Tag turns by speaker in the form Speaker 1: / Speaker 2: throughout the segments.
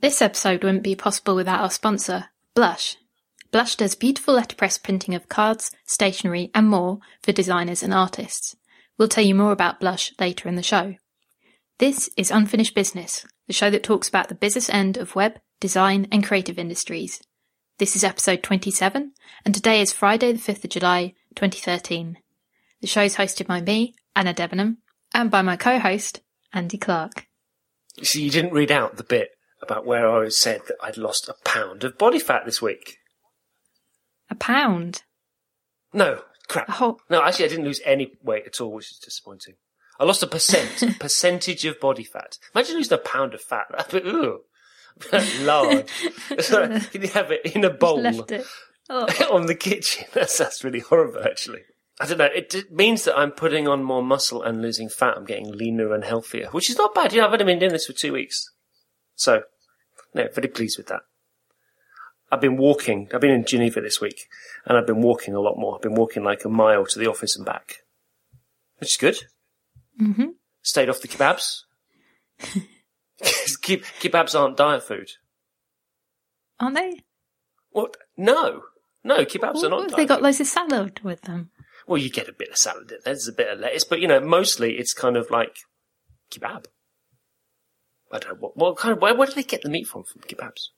Speaker 1: This episode wouldn't be possible without our sponsor, Blush. Blush does beautiful letterpress printing of cards, stationery, and more for designers and artists. We'll tell you more about Blush later in the show. This is Unfinished Business, the show that talks about the business end of web, design, and creative industries. This is episode 27, and today is Friday, the 5th of July, 2013. The show is hosted by me, Anna Debenham, and by my co-host, Andy Clarke.
Speaker 2: See, you didn't read out the bit about where I said that I'd lost a pound of body fat this week.
Speaker 1: A pound?
Speaker 2: No, crap.
Speaker 1: A whole...
Speaker 2: No, actually, I didn't lose any weight at all, which is disappointing. I lost a percent, percentage of body fat. Imagine losing a pound of fat. That'd be, ooh, large. Can you have it in a bowl
Speaker 1: Oh.
Speaker 2: on the kitchen? That's, that's really horrible, actually. I don't know. It, it, means that I'm putting on more muscle and losing fat. I'm getting leaner and healthier, which is not bad. You know, I've only been doing this for two weeks. So, no, very pleased with that. I've been walking. I've been in Geneva this week, and I've been walking a lot more. I've been walking like a mile to the office and back, which is good.
Speaker 1: Mm-hmm.
Speaker 2: Stayed off the kebabs. Ke- kebabs aren't diet food.
Speaker 1: Aren't they?
Speaker 2: What? No, no, kebabs
Speaker 1: What
Speaker 2: are not. diet
Speaker 1: they got
Speaker 2: food.
Speaker 1: loads of salad with them?
Speaker 2: Well, you get a bit of salad. There's a bit of lettuce, but you know, mostly it's kind of like kebab. I don't know what. What kind of? Where, where do they get the meat from? From kebabs?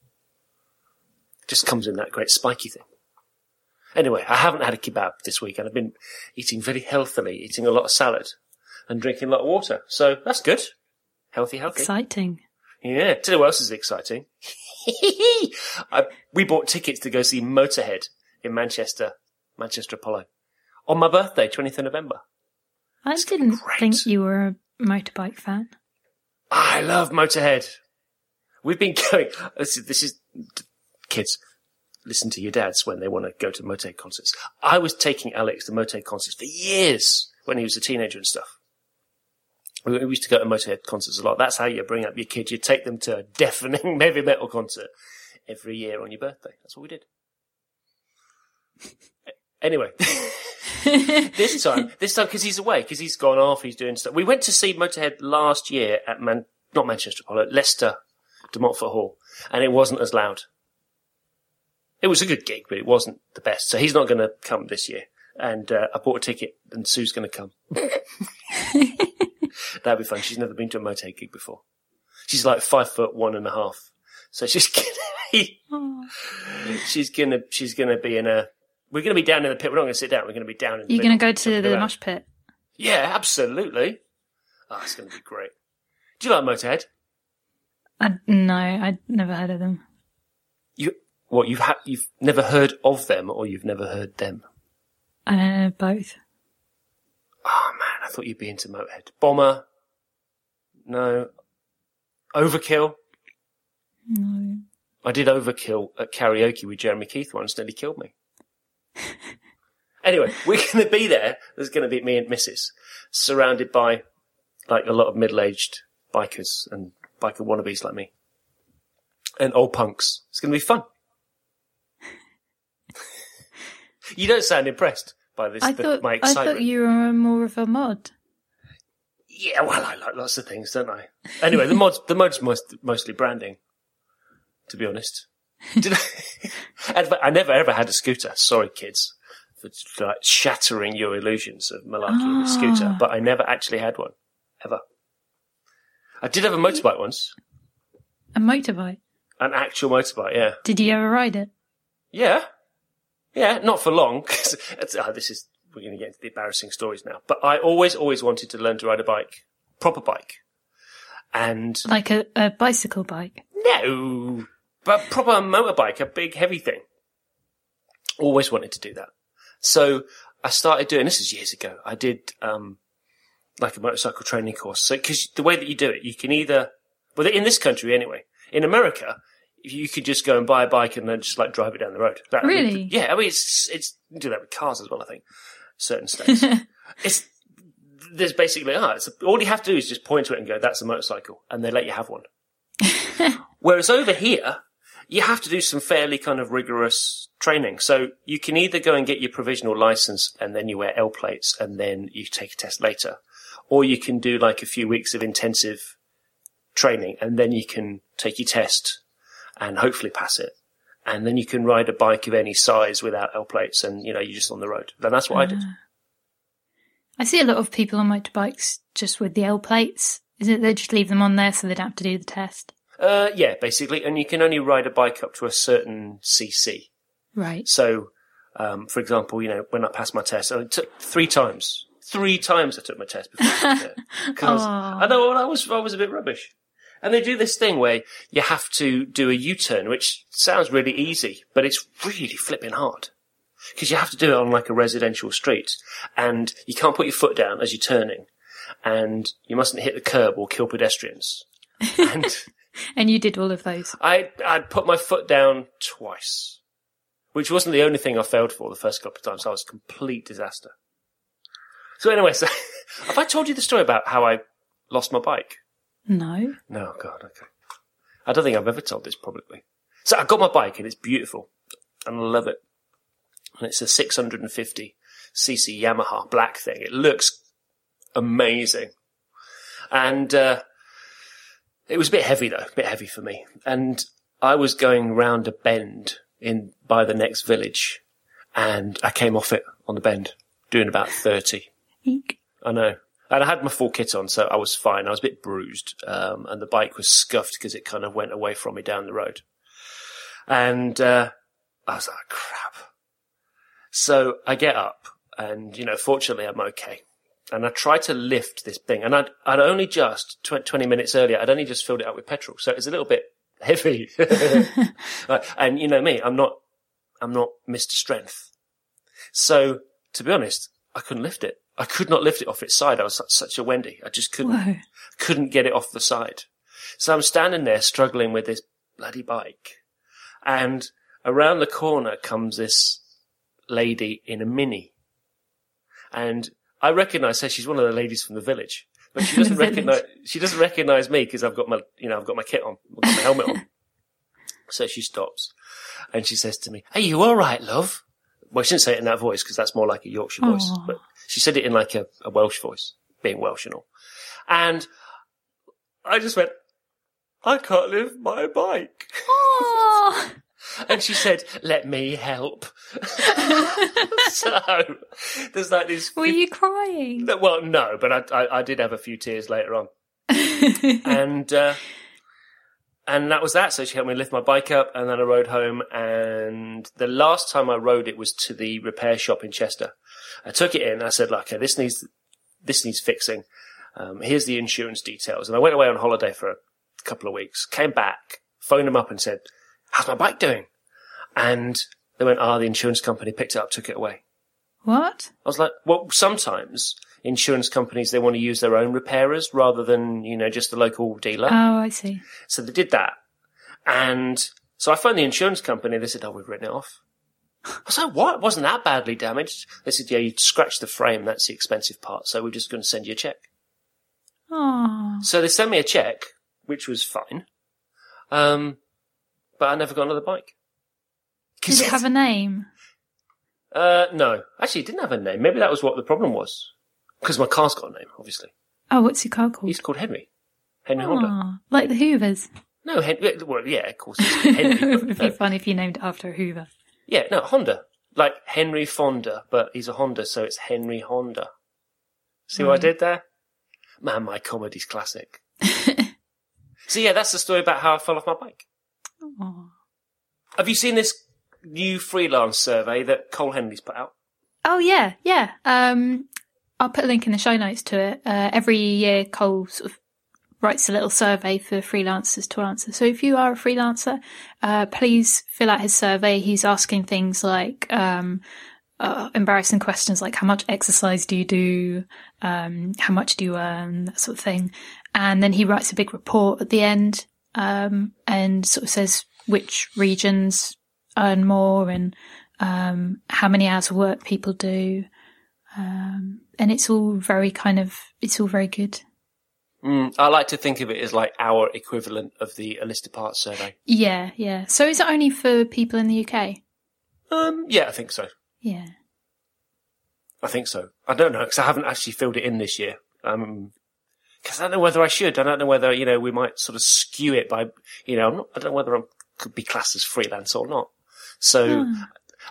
Speaker 2: Just comes in that great spiky thing. Anyway, I haven't had a kebab this week, and I've been eating very healthily, eating a lot of salad and drinking a lot of water. So that's good. Healthy, healthy.
Speaker 1: Exciting.
Speaker 2: Yeah. Tell you what else is exciting. I, we bought tickets to go see Motorhead in Manchester, Manchester Apollo, on my birthday, 20th of November.
Speaker 1: I
Speaker 2: It's
Speaker 1: didn't
Speaker 2: great.
Speaker 1: think you were a motorbike fan.
Speaker 2: I love Motorhead. We've been going. This is, this is kids. Listen to your dads when they want to go to Motorhead concerts. I was taking Alex to Motorhead concerts for years when he was a teenager and stuff. We we used to go to Motorhead concerts a lot. That's how you bring up your kids. You take them to a deafening heavy metal concert every year on your birthday. That's what we did. Anyway, this time, this time because he's away, because he's gone off, he's doing stuff. We went to see Motorhead last year at Man, not Manchester Apollo, Leicester, De Montfort Hall, and it wasn't as loud. It was a good gig, but it wasn't the best. So he's not going to come this year. And uh, I bought a ticket, and Sue's going to come. That'd be fun. She's never been to a Motorhead gig before. She's like five foot one and a half, so she's gonna be, she's gonna she's gonna be in a. We're gonna be down in the pit. We're not gonna sit down. We're gonna be down in. The pit.
Speaker 1: You're going to go to the mosh pit?
Speaker 2: Yeah, absolutely. Oh, it's going to be great. Do you like Motorhead?
Speaker 1: I, no, I'd never heard of them.
Speaker 2: You what you've ha- you've never heard of them, or you've never heard them?
Speaker 1: I know both.
Speaker 2: Oh man, I thought you'd be into Motorhead. Bomber? No. Overkill?
Speaker 1: No.
Speaker 2: I did Overkill at karaoke with Jeremy Keith once, nearly killed me. Anyway, we're going to be there. There's going to be me and Mrs. surrounded by like a lot of middle-aged bikers and biker wannabes like me. And old punks. It's going to be fun. you don't sound impressed by this,
Speaker 1: I
Speaker 2: the-
Speaker 1: thought
Speaker 2: my
Speaker 1: I thought you were more of a mod.
Speaker 2: Yeah, well, I like lots of things, don't I? Anyway, the mod's the mod's most, mostly branding, to be honest. Did I, I never ever had a scooter. Sorry, kids, for like shattering your illusions of malarkey with a scooter.
Speaker 1: Ah.
Speaker 2: But I never actually had one, ever. I did have a motorbike once,
Speaker 1: A motorbike.
Speaker 2: an actual motorbike. Yeah,
Speaker 1: Did you ever ride it?
Speaker 2: yeah, yeah. Not for long. 'cause oh, this is we're going to get into the embarrassing stories now. But I always, always wanted to learn to ride a bike, proper bike, and
Speaker 1: Like a, a bicycle bike?
Speaker 2: No, but proper motorbike, a big heavy thing. Always wanted to do that. So I started doing this is years ago. I did um, like a motorcycle training course. So because the way that you do it, you can either, well, in this country anyway. In America, you could just go and buy a bike and then just like drive it down the road. That-
Speaker 1: Really?
Speaker 2: yeah, I mean it's it's you can do that with cars as well. I think certain states. it's there's basically ah, it's all you have to do is just point to it and go, "That's a motorcycle," and they let you have one. Whereas over here, you have to do some fairly kind of rigorous training. So you can either go and get your provisional license and then you wear L plates and then you take a test later, or you can do like a few weeks of intensive training and then you can take your test and hopefully pass it. And then you can ride a bike of any size without L plates and, you know, you're just on the road. And that's what I did. Ah.
Speaker 1: I see a lot of people on motorbikes just with the L plates. Is it they just leave them on there so they don't have to do the test?
Speaker 2: Uh, yeah, basically. And you can only ride a bike up to a certain CC.
Speaker 1: Right.
Speaker 2: So, um, for example, you know, when I passed my test, I took three times. Three times I took my test before I took it. 'Cause I, was,
Speaker 1: Aw.
Speaker 2: I know I was I was a bit rubbish. And they do this thing where you have to do a U-turn, which sounds really easy, but it's really flipping hard. Because you have to do it on like a residential street, and you can't put your foot down as you're turning, and you mustn't hit the curb or kill pedestrians. and
Speaker 1: And you did all of those.
Speaker 2: I I'd put my foot down twice, which wasn't the only thing I failed for the first couple of times. I was a complete disaster. So anyway, so have I told you the story about how I lost my bike?
Speaker 1: No.
Speaker 2: No, God, okay. I don't think I've ever told this publicly. So I got my bike and it's beautiful, and I love it. And it's a 650 cc Yamaha black thing. It looks amazing, and uh, it was a bit heavy though, a bit heavy for me. And I was going round a bend in by the next village, and I came off it on the bend, doing about 30.
Speaker 1: Eek.
Speaker 2: I know. And I had my full kit on, so I was fine. I was a bit bruised, um, and the bike was scuffed because it kind of went away from me down the road. And uh, I was like, crap. So I get up, and you know, fortunately, I'm okay. And I try to lift this thing, and I'd, I'd only just tw- 20 minutes earlier, I'd only just filled it up with petrol, so it's a little bit heavy. And you know me, I'm not, I'm not Mr. Strength. So to be honest, I couldn't lift it. I could not lift it off its side. I was such, such a Wendy. I just couldn't,
Speaker 1: Whoa.
Speaker 2: couldn't get it off the side. So I'm standing there struggling with this bloody bike. And around the corner comes this lady in a mini. And I recognize her. She's one of the ladies from the village. But she doesn't recognize, she doesn't recognize me because I've got my, you know, I've got my kit on. I've got my helmet on. So she stops and she says to me, Are you all right, love? Well, she didn't say it in that voice because that's more like a Yorkshire voice, but she said it in like a, a Welsh voice, being Welsh and all. And I just went, I can't lift my bike. And she said, let me help. so there's like this.
Speaker 1: Were you crying?
Speaker 2: Well, no, but I, I, I did have a few tears later on. and uh, and that was that. So she helped me lift my bike up, and then I rode home. And the last time I rode it was to the repair shop in Chester. I took it in. I said, like, okay, this needs this needs fixing. Um, here's the insurance details. And I went away on holiday for a couple of weeks. Came back, phoned them up, and said, "How's my bike doing?" And they went, "Ah, the insurance company picked it up, took it away."
Speaker 1: what?
Speaker 2: I was like, well, sometimes insurance companies, they want to use their own repairers rather than, you know, just the local dealer.
Speaker 1: Oh, I see.
Speaker 2: so they did that. And so I phoned the insurance company. They said, oh, we've written it off. I was like, what? It wasn't that badly damaged. They said, yeah, you scratched the frame. That's the expensive part. So we're just going to send you a check.
Speaker 1: Oh.
Speaker 2: So they sent me a check, which was fine. Um, but I never got another bike.
Speaker 1: Did it have a name?
Speaker 2: Uh, no. Actually, it didn't have a name. Maybe that was what the problem was. Because my car's got a name, obviously.
Speaker 1: Oh, what's your car called?
Speaker 2: He's called Henry. Henry Honda.
Speaker 1: Oh, like the Hoovers.
Speaker 2: No, Henry. Well, yeah, of course, it's Henry.
Speaker 1: it
Speaker 2: but
Speaker 1: would be
Speaker 2: no.
Speaker 1: fun if you named it after a Hoover.
Speaker 2: Yeah, no, Honda. Like Henry Fonda, but he's a Honda, so it's Henry Honda. See what I did there? Man, my comedy's classic. so yeah, that's the story about how I fell off my bike.
Speaker 1: Oh.
Speaker 2: Have you seen this new freelance survey that Cole Henley's put out?
Speaker 1: Oh yeah, yeah. Um, I'll put a link in the show notes to it. Uh, every year, Cole sort of writes a little survey for freelancers to answer. So if you are a freelancer, uh, please fill out his survey. He's asking things like um, uh, embarrassing questions like how much exercise do you do, um, how much do you earn, that sort of thing. And then he writes a big report at the end um, and sort of says which regions earn more and um, how many hours of work people do. Um, and it's all very kind of, it's all very good.
Speaker 2: Mm, I like to think of it as like our equivalent of the A List Apart's survey.
Speaker 1: Yeah, yeah. So is it only for people in the UK?
Speaker 2: Um, yeah, I think so.
Speaker 1: Yeah.
Speaker 2: I think so. I don't know because I haven't actually filled it in this year. Um, because I don't know whether I should. I don't know whether you know we might sort of skew it by you know. I'm not, I don't know whether I'm could be classed as freelance or not. So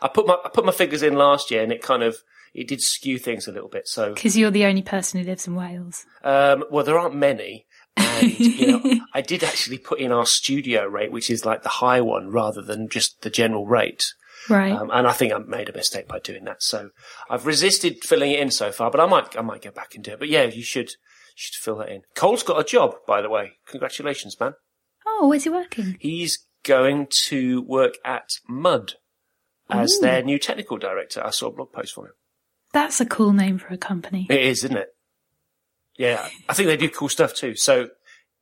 Speaker 2: I put my I put my figures in last year, and it kind of it did skew things a little bit. So
Speaker 1: Because you're the only person who lives in Wales.
Speaker 2: um, well, there aren't many. And, you know, I did actually put in our studio rate, which is like the high one rather than just the general rate.
Speaker 1: Right.
Speaker 2: Um, and I think I made a mistake by doing that. So I've resisted filling it in so far, but I might, I might go back and do it. But yeah, you should, you should fill that in. Cole's got a job, by the way. Congratulations, man.
Speaker 1: oh, where's he working?
Speaker 2: He's going to work at Mud as
Speaker 1: Ooh.
Speaker 2: their new technical director. I saw a blog post from him.
Speaker 1: That's a cool name for a company.
Speaker 2: It is, isn't it? Yeah, I think they do cool stuff too. So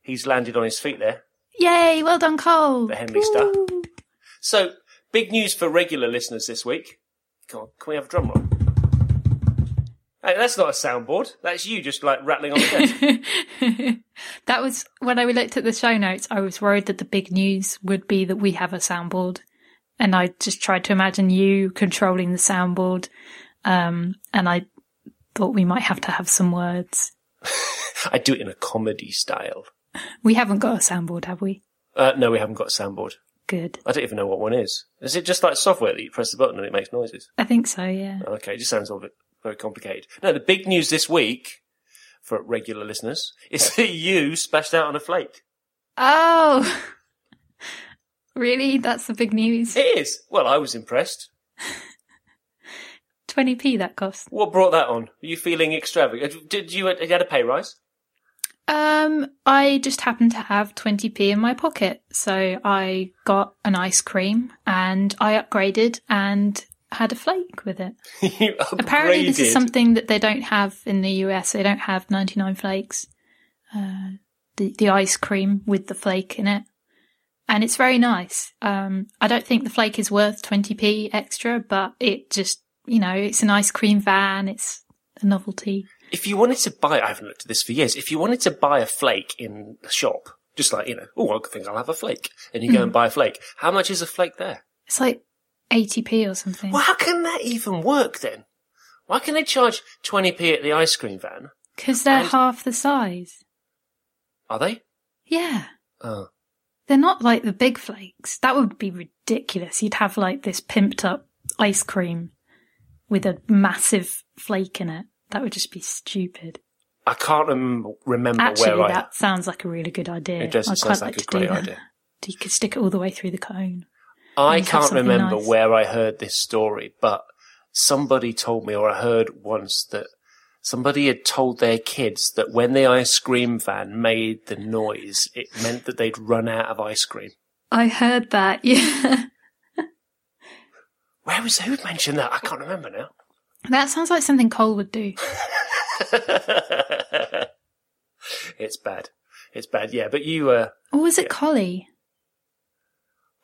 Speaker 2: he's landed on his feet there.
Speaker 1: Yay! Well done, Cole.
Speaker 2: The Henley stuff. So big news for regular listeners this week. Come on, can we have a drum roll? Hey, that's not a soundboard. That's you just like rattling on the desk.
Speaker 1: that was when I looked at the show notes. I was worried that the big news would be that we have a soundboard, and I just tried to imagine you controlling the soundboard. Um, and I thought we might have to have some words.
Speaker 2: I do it in a comedy style.
Speaker 1: We haven't got a soundboard, have we?
Speaker 2: Uh, no, we haven't got a soundboard.
Speaker 1: Good.
Speaker 2: I don't even know what one is. Is it just like software that you press the button and it makes noises?
Speaker 1: I think so. Yeah.
Speaker 2: Okay, it just sounds all a bit very complicated. No, the big news this week for regular listeners is that you splashed out on a flake.
Speaker 1: Oh, really? That's the big news.
Speaker 2: It is. Well, I was impressed.
Speaker 1: 20p that cost.
Speaker 2: What brought that on? Are you feeling extravagant? Did you, you had a pay rise?
Speaker 1: Um, I just happened to have 20p in my pocket. So I got an ice cream and I upgraded and had a flake with it. Apparently, this is something that they don't have in the US. They don't have 99 flakes. Uh, the, the ice cream with the flake in it. And it's very nice. Um, I don't think the flake is worth 20p extra, but it just, you know, it's an ice cream van. It's a novelty.
Speaker 2: If you wanted to buy, I haven't looked at this for years. If you wanted to buy a flake in the shop, just like, you know, oh, I think I'll have a flake. And you go and buy a flake. How much is a flake there?
Speaker 1: It's like 80p or something.
Speaker 2: Well, how can that even work then? Why can they charge 20p at the ice cream van?
Speaker 1: Because they're
Speaker 2: And-
Speaker 1: half the size.
Speaker 2: Are they?
Speaker 1: Yeah.
Speaker 2: Oh.
Speaker 1: They're not like the big flakes. That would be ridiculous. You'd have like this pimped up ice cream with a massive flake in it. That would just be stupid.
Speaker 2: I can't rem- remember
Speaker 1: Actually,
Speaker 2: where I.
Speaker 1: that sounds like a really good idea.
Speaker 2: It does.
Speaker 1: I'd
Speaker 2: sounds
Speaker 1: quite
Speaker 2: like a great
Speaker 1: that.
Speaker 2: idea.
Speaker 1: You could stick it all the way through the cone.
Speaker 2: I can't remember
Speaker 1: nice.
Speaker 2: where I heard this story, but somebody told me, or I heard once that somebody had told their kids that when the ice cream van made the noise, it meant that they'd run out of ice cream.
Speaker 1: I heard that. Yeah.
Speaker 2: Where was who mentioned that? I can't remember now.
Speaker 1: that sounds like something Cole would do.
Speaker 2: it's bad. It's bad. Yeah, but you. Uh,
Speaker 1: Or was it Collie?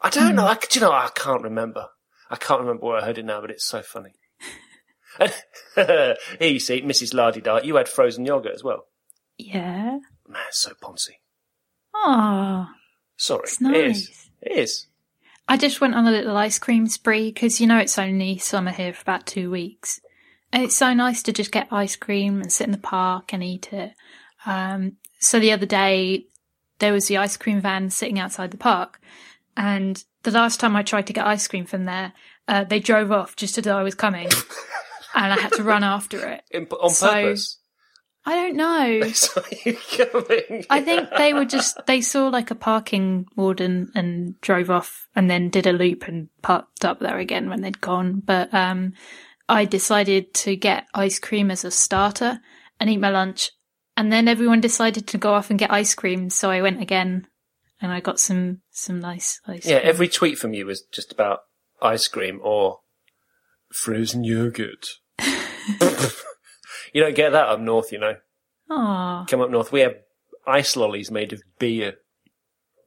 Speaker 2: I don't
Speaker 1: Hmm.
Speaker 2: know. I, do you know? I can't remember. I can't remember where I heard it now, but it's so funny. Here you see, Mrs. Lardy Dart, you had frozen yogurt as well.
Speaker 1: Yeah.
Speaker 2: Man, it's so poncy.
Speaker 1: Ah,
Speaker 2: Sorry.
Speaker 1: it's
Speaker 2: It is.
Speaker 1: nice.
Speaker 2: It is.
Speaker 1: I just went on a little ice cream spree because you know it's only summer here for about two weeks. And it's so nice to just get ice cream and sit in the park and eat it. Um, so the other day, there was the ice cream van sitting outside the park. And the last time I tried to get ice cream from there, uh, they drove off just as I was coming. and I had to run after it.
Speaker 2: In, on
Speaker 1: So-
Speaker 2: purpose.
Speaker 1: I don't know.
Speaker 2: You coming?
Speaker 1: I think they were just they saw like a parking warden and drove off and then did a loop and parked up there again when they'd gone. But um I decided to get ice cream as a starter and eat my lunch. And then everyone decided to go off and get ice cream, so I went again and I got some some nice ice
Speaker 2: Yeah, every tweet from you was just about ice cream or frozen yogurt. you don't get that up north, you know.
Speaker 1: Aw.
Speaker 2: Come up north, we have ice lollies made of beer.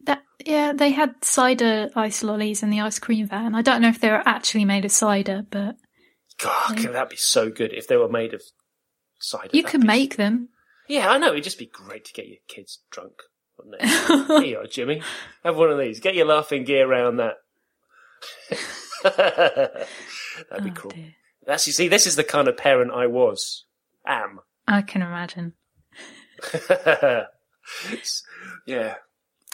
Speaker 1: That yeah, they had cider ice lollies in the ice cream van. I don't know if they were actually made of cider, but
Speaker 2: God,
Speaker 1: Yeah.
Speaker 2: that'd be so good if they were made of cider.
Speaker 1: you could make them.
Speaker 2: Yeah, I know. It'd just be great to get your kids drunk, wouldn't? Here you are, Jimmy. Have one of these. Get your laughing gear around that. That'd be
Speaker 1: Oh,
Speaker 2: cool.
Speaker 1: dear.
Speaker 2: That's you see, this is the kind of parent I was. Am.
Speaker 1: I can imagine.
Speaker 2: yeah.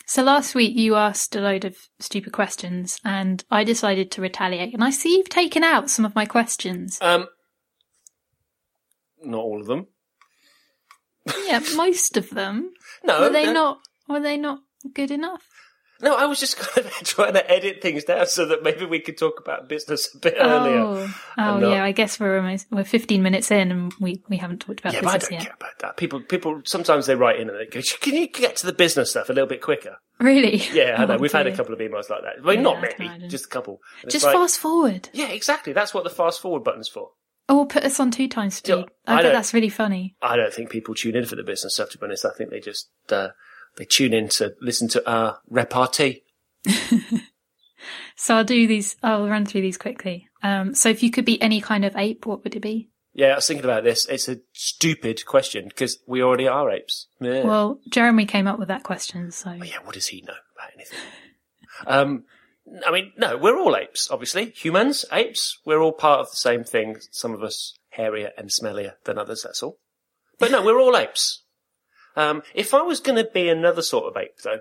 Speaker 1: So last week you asked a load of stupid questions, and I decided to retaliate. And I see you've taken out some of my questions.
Speaker 2: Um, not all of them.
Speaker 1: yeah, most of them.
Speaker 2: No,
Speaker 1: Were they
Speaker 2: no.
Speaker 1: not? Were they not good enough?
Speaker 2: No, I was just kind of trying to edit things down so that maybe we could talk about business a bit earlier.
Speaker 1: Oh, oh
Speaker 2: not-
Speaker 1: yeah. I guess we're almost we're 15 minutes in, and we, we haven't talked about
Speaker 2: Yeah, but I don't
Speaker 1: yet.
Speaker 2: care about that. People, people sometimes they write in and they go, "Can you get to the business stuff a little bit quicker?"
Speaker 1: Really?
Speaker 2: Yeah, I know.
Speaker 1: Oh,
Speaker 2: We've had a couple of emails like that. Well,
Speaker 1: Yeah,
Speaker 2: not many, just a couple. And
Speaker 1: Just
Speaker 2: like-
Speaker 1: fast forward,
Speaker 2: Yeah, exactly. That's what the fast forward button's for.
Speaker 1: or put us on two times speed. I,
Speaker 2: I
Speaker 1: bet that's really funny.
Speaker 2: I don't think people tune in for the business stuff. To be honest, I think they just uh, they tune in to listen to our repartee.
Speaker 1: So I'll do these. I'll run through these quickly. Um, so if you could be any kind of ape, what would it be?
Speaker 2: Yeah, I was thinking about this. It's a stupid question because we already are apes. Yeah.
Speaker 1: Well, Jeremy came up with that question, so
Speaker 2: Oh, yeah, what does he know about anything? um, I mean, no, we're all apes, obviously. Humans, apes, we're all part of the same thing. Some of us hairier and smellier than others, that's all. But no, we're all apes. Um, if I was going to be another sort of ape, though,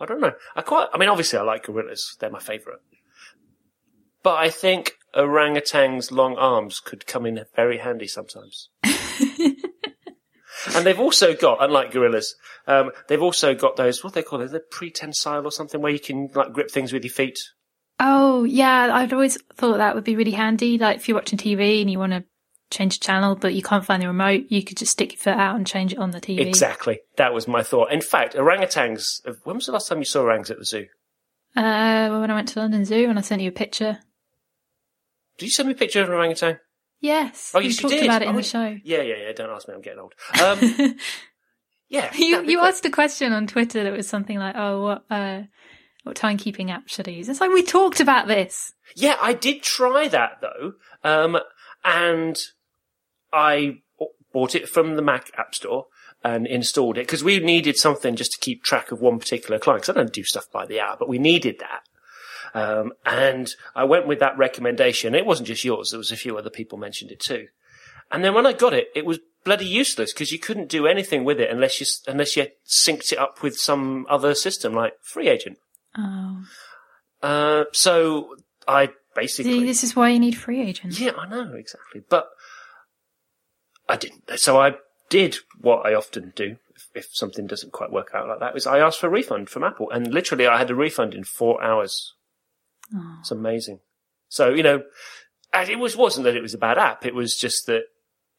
Speaker 2: I don't know. I quite, I mean, obviously I like gorillas. They're my favourite. But I think orangutan's long arms could come in very handy sometimes. And they've also got, unlike gorillas, um, they've also got those, what they call it, the pretensile or something, where you can like grip things with your feet.
Speaker 1: Oh, yeah, I'd always thought that would be really handy. Like if you're watching TV and you want to change channel, but you can't find the remote, you could just stick your foot out and change it on the TV.
Speaker 2: Exactly. That was my thought. In fact, orangutans, uh, when was the last time you saw orangs at the zoo?
Speaker 1: Uh, when I went to London Zoo and I sent you a picture.
Speaker 2: Did you send me a picture of an orangutan?
Speaker 1: Yes.
Speaker 2: Oh, you
Speaker 1: talked
Speaker 2: did.
Speaker 1: about it in
Speaker 2: Oh,
Speaker 1: the show.
Speaker 2: Yeah, yeah, yeah. Don't ask me. I'm getting old. Um, yeah.
Speaker 1: you you asked a question on Twitter that was something like, "Oh, what uh, what timekeeping app should I use?" It's like we talked about this.
Speaker 2: Yeah, I did try that though, um, and I bought it from the Mac App Store and installed it because we needed something just to keep track of one particular client. Because I don't do stuff by the hour, but we needed that. Um, and I went with that recommendation. It wasn't just yours; there was a few other people mentioned it too. And then when I got it, it was bloody useless because you couldn't do anything with it unless you unless you synced it up with some other system like FreeAgent.
Speaker 1: Oh,
Speaker 2: Uh, so I
Speaker 1: see,
Speaker 2: basically
Speaker 1: this is why you need free agents.
Speaker 2: yeah, I know exactly, but I didn't. So I did what I often do if, if something doesn't quite work out like that. Is I asked for a refund from Apple, and literally I had a refund in four hours.
Speaker 1: Oh.
Speaker 2: It's amazing. So you know, and it was wasn't that it was a bad app. It was just that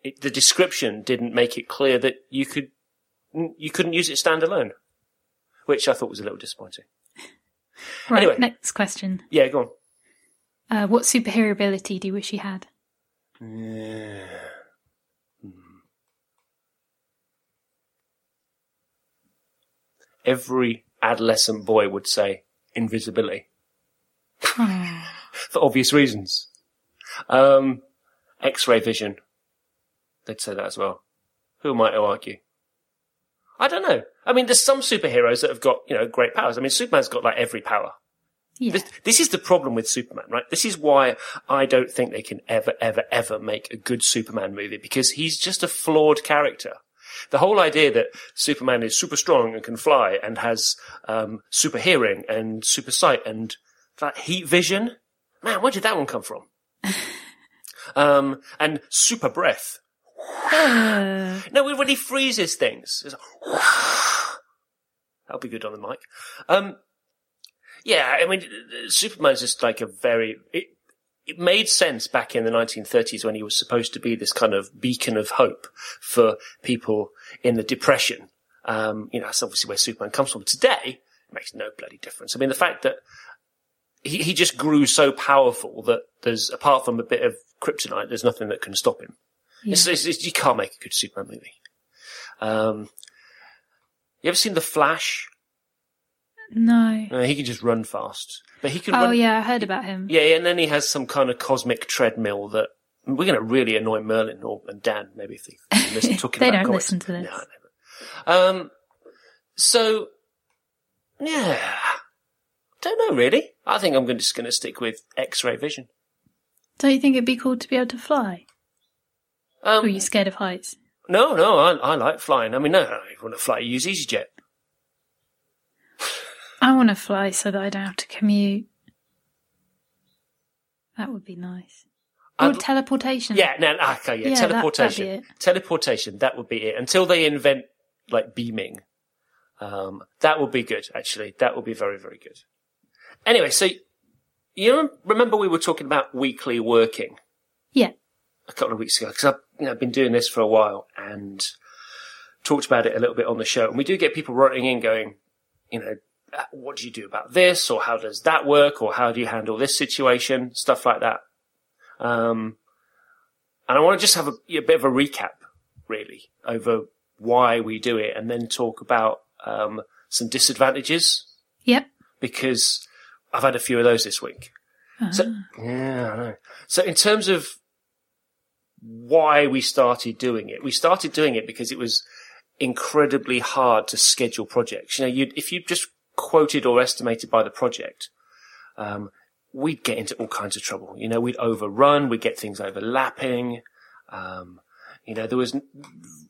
Speaker 2: it, the description didn't make it clear that you could you couldn't use it standalone, which I thought was a little disappointing.
Speaker 1: Right.
Speaker 2: Anyway.
Speaker 1: Next question.
Speaker 2: Yeah, go on.
Speaker 1: Uh, what superhero ability do you wish you had?
Speaker 2: Every adolescent boy would say invisibility for obvious reasons. Um, X-ray vision. They'd say that as well. Who am I to argue? I don't know. I mean, there's some superheroes that have got, you know, great powers. I mean, Superman's got like every power.
Speaker 1: Yeah.
Speaker 2: This, this is the problem with Superman, right? This is why I don't think they can ever, ever, ever make a good Superman movie because he's just a flawed character. The whole idea that Superman is super strong and can fly and has um, super hearing and super sight and that heat vision, man, where did that one come from? um, and super breath. No, when he freezes things. It's like, That'll be good on the mic. Um, yeah, I mean, Superman's just like a very. It, it made sense back in the 1930s when he was supposed to be this kind of beacon of hope for people in the Depression. Um, you know, that's obviously where Superman comes from. Today, it makes no bloody difference. I mean, the fact that he, he just grew so powerful that there's, apart from a bit of kryptonite, there's nothing that can stop him.
Speaker 1: yeah.
Speaker 2: It's, it's, it's, you can't make a good Superman movie. Um, you ever seen The Flash?
Speaker 1: No.
Speaker 2: Uh, he can just run fast, but he can
Speaker 1: Oh
Speaker 2: run.
Speaker 1: yeah, I heard about him.
Speaker 2: Yeah, and then he has some kind of cosmic treadmill that we're going to really annoy Merlin or and Dan maybe if they listen talking
Speaker 1: They
Speaker 2: about
Speaker 1: don't
Speaker 2: comics.
Speaker 1: listen to this.
Speaker 2: No. Um, so yeah, don't know really. I think I'm just going to stick with X-ray vision.
Speaker 1: Don't you think it'd be cool to be able to fly? Or
Speaker 2: Um,
Speaker 1: are you scared of heights?
Speaker 2: no, no, I, I like flying. I mean, no, if you want to fly, you use EasyJet.
Speaker 1: I want to fly so that I don't have to commute. That would be nice. Or
Speaker 2: I'd-
Speaker 1: teleportation.
Speaker 2: Yeah, no, okay, yeah,
Speaker 1: Yeah,
Speaker 2: teleportation.
Speaker 1: that'd be
Speaker 2: teleportation, that would be it. Until they invent like beaming, um, that would be good. Actually, that would be very, very good. Anyway, so you remember we were talking about weekly working
Speaker 1: Yeah.
Speaker 2: a couple of weeks ago because I've you know, been doing this for a while and talked about it a little bit on the show. And we do get people writing in going, you know, "Uh, what do you do about this, or how does that work, or how do you handle this situation, stuff like that. Um, and I want to just have a, a bit of a recap, really, over why we do it, and then talk about um, some disadvantages
Speaker 1: Yep.
Speaker 2: because I've had a few of those this week. So yeah, I know. So in terms of why we started doing it, we started doing it because it was incredibly hard to schedule projects. You know, you if you just quoted or estimated by the project, um, we'd get into all kinds of trouble. You know, we'd overrun, we'd get things overlapping. Um, you know, there was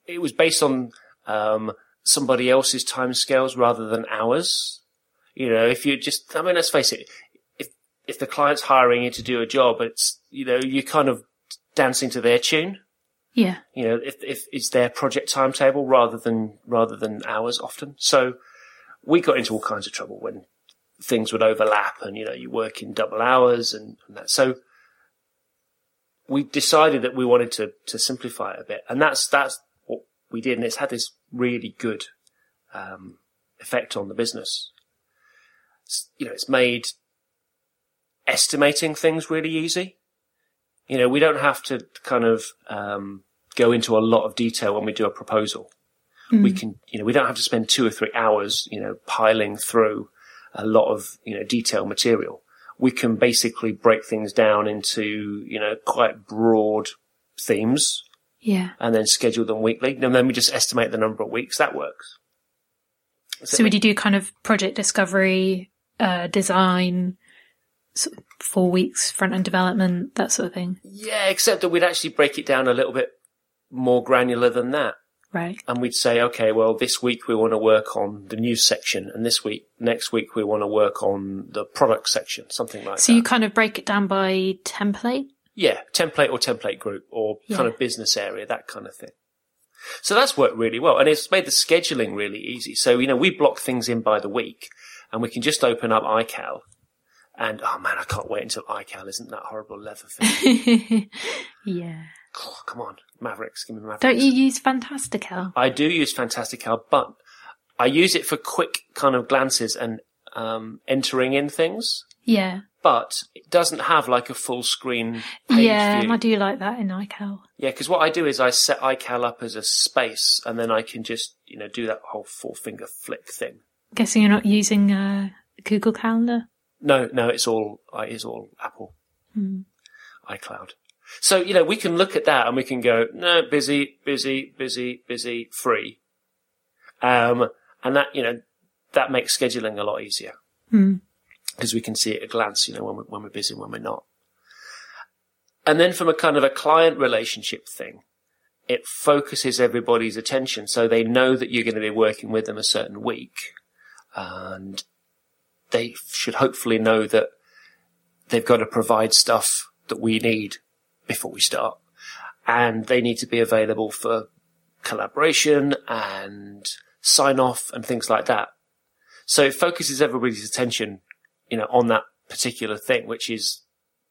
Speaker 2: it was based on um, somebody else's timescales rather than ours. You know, if you just, I mean, let's face it, if if the client's hiring you to do a job, it's you know you're kind of dancing to their tune.
Speaker 1: Yeah.
Speaker 2: You know, if if it's their project timetable rather than rather than ours often. So we got into all kinds of trouble when things would overlap, and you know you work in double hours and, and that. So we decided that we wanted to to simplify it a bit, and that's that's what we did, and it's had this really good um, effect on the business. It's, you know, it's made estimating things really easy. You know, we don't have to kind of um, go into a lot of detail when we do a proposal. We can, you know, we don't have to spend two or three hours, you know, piling through a lot of, you know, detailed material. We can basically break things down into, you know, quite broad themes
Speaker 1: Yeah.
Speaker 2: and then schedule them weekly. And then we just estimate the number of weeks. That works.
Speaker 1: So would you do kind of project discovery, uh, design, sort of four weeks front end development, that sort of thing?
Speaker 2: Yeah, except that we'd actually break it down a little bit more granular than that.
Speaker 1: Right.
Speaker 2: and we'd say, okay, well, this week we want to work on the news section, and this week, next week, we want to work on the product section, something like
Speaker 1: So
Speaker 2: that.
Speaker 1: So you kind of break it down by template?
Speaker 2: yeah, template or template group or kind of business area, that kind of thing. So that's worked really well, and it's made the scheduling really easy. So you know, we block things in by the week, and we can just open up iCal. And oh man, I can't wait until iCal isn't that horrible leather thing.
Speaker 1: yeah.
Speaker 2: Oh, come on, Mavericks, give me Mavericks.
Speaker 1: Don't you use Fantastical?
Speaker 2: I do use Fantastical, but I use it for quick kind of glances and um, entering in things.
Speaker 1: Yeah.
Speaker 2: But it doesn't have like a full screen page
Speaker 1: Yeah, and. I do like that in iCal.
Speaker 2: Yeah, because what I do is I set iCal up as a space, and then I can just you know do that whole four finger flick thing.
Speaker 1: Guessing you're not using uh, Google Calendar?
Speaker 2: No, no, it's all uh, it's all Apple
Speaker 1: Hmm.
Speaker 2: iCloud. So you know we can look at that and we can go no busy, busy, busy, busy, free, um, and that you know that makes scheduling a lot easier
Speaker 1: Hmm.
Speaker 2: because we can see at a glance, you know, when we're, when we're busy and when we're not. And then from a kind of a client relationship thing, it focuses everybody's attention so they know that you're going to be working with them a certain week and they should hopefully know that they've got to provide stuff that we need before we start and they need to be available for collaboration and sign off and things like that. So it focuses everybody's attention, you know, on that particular thing, which is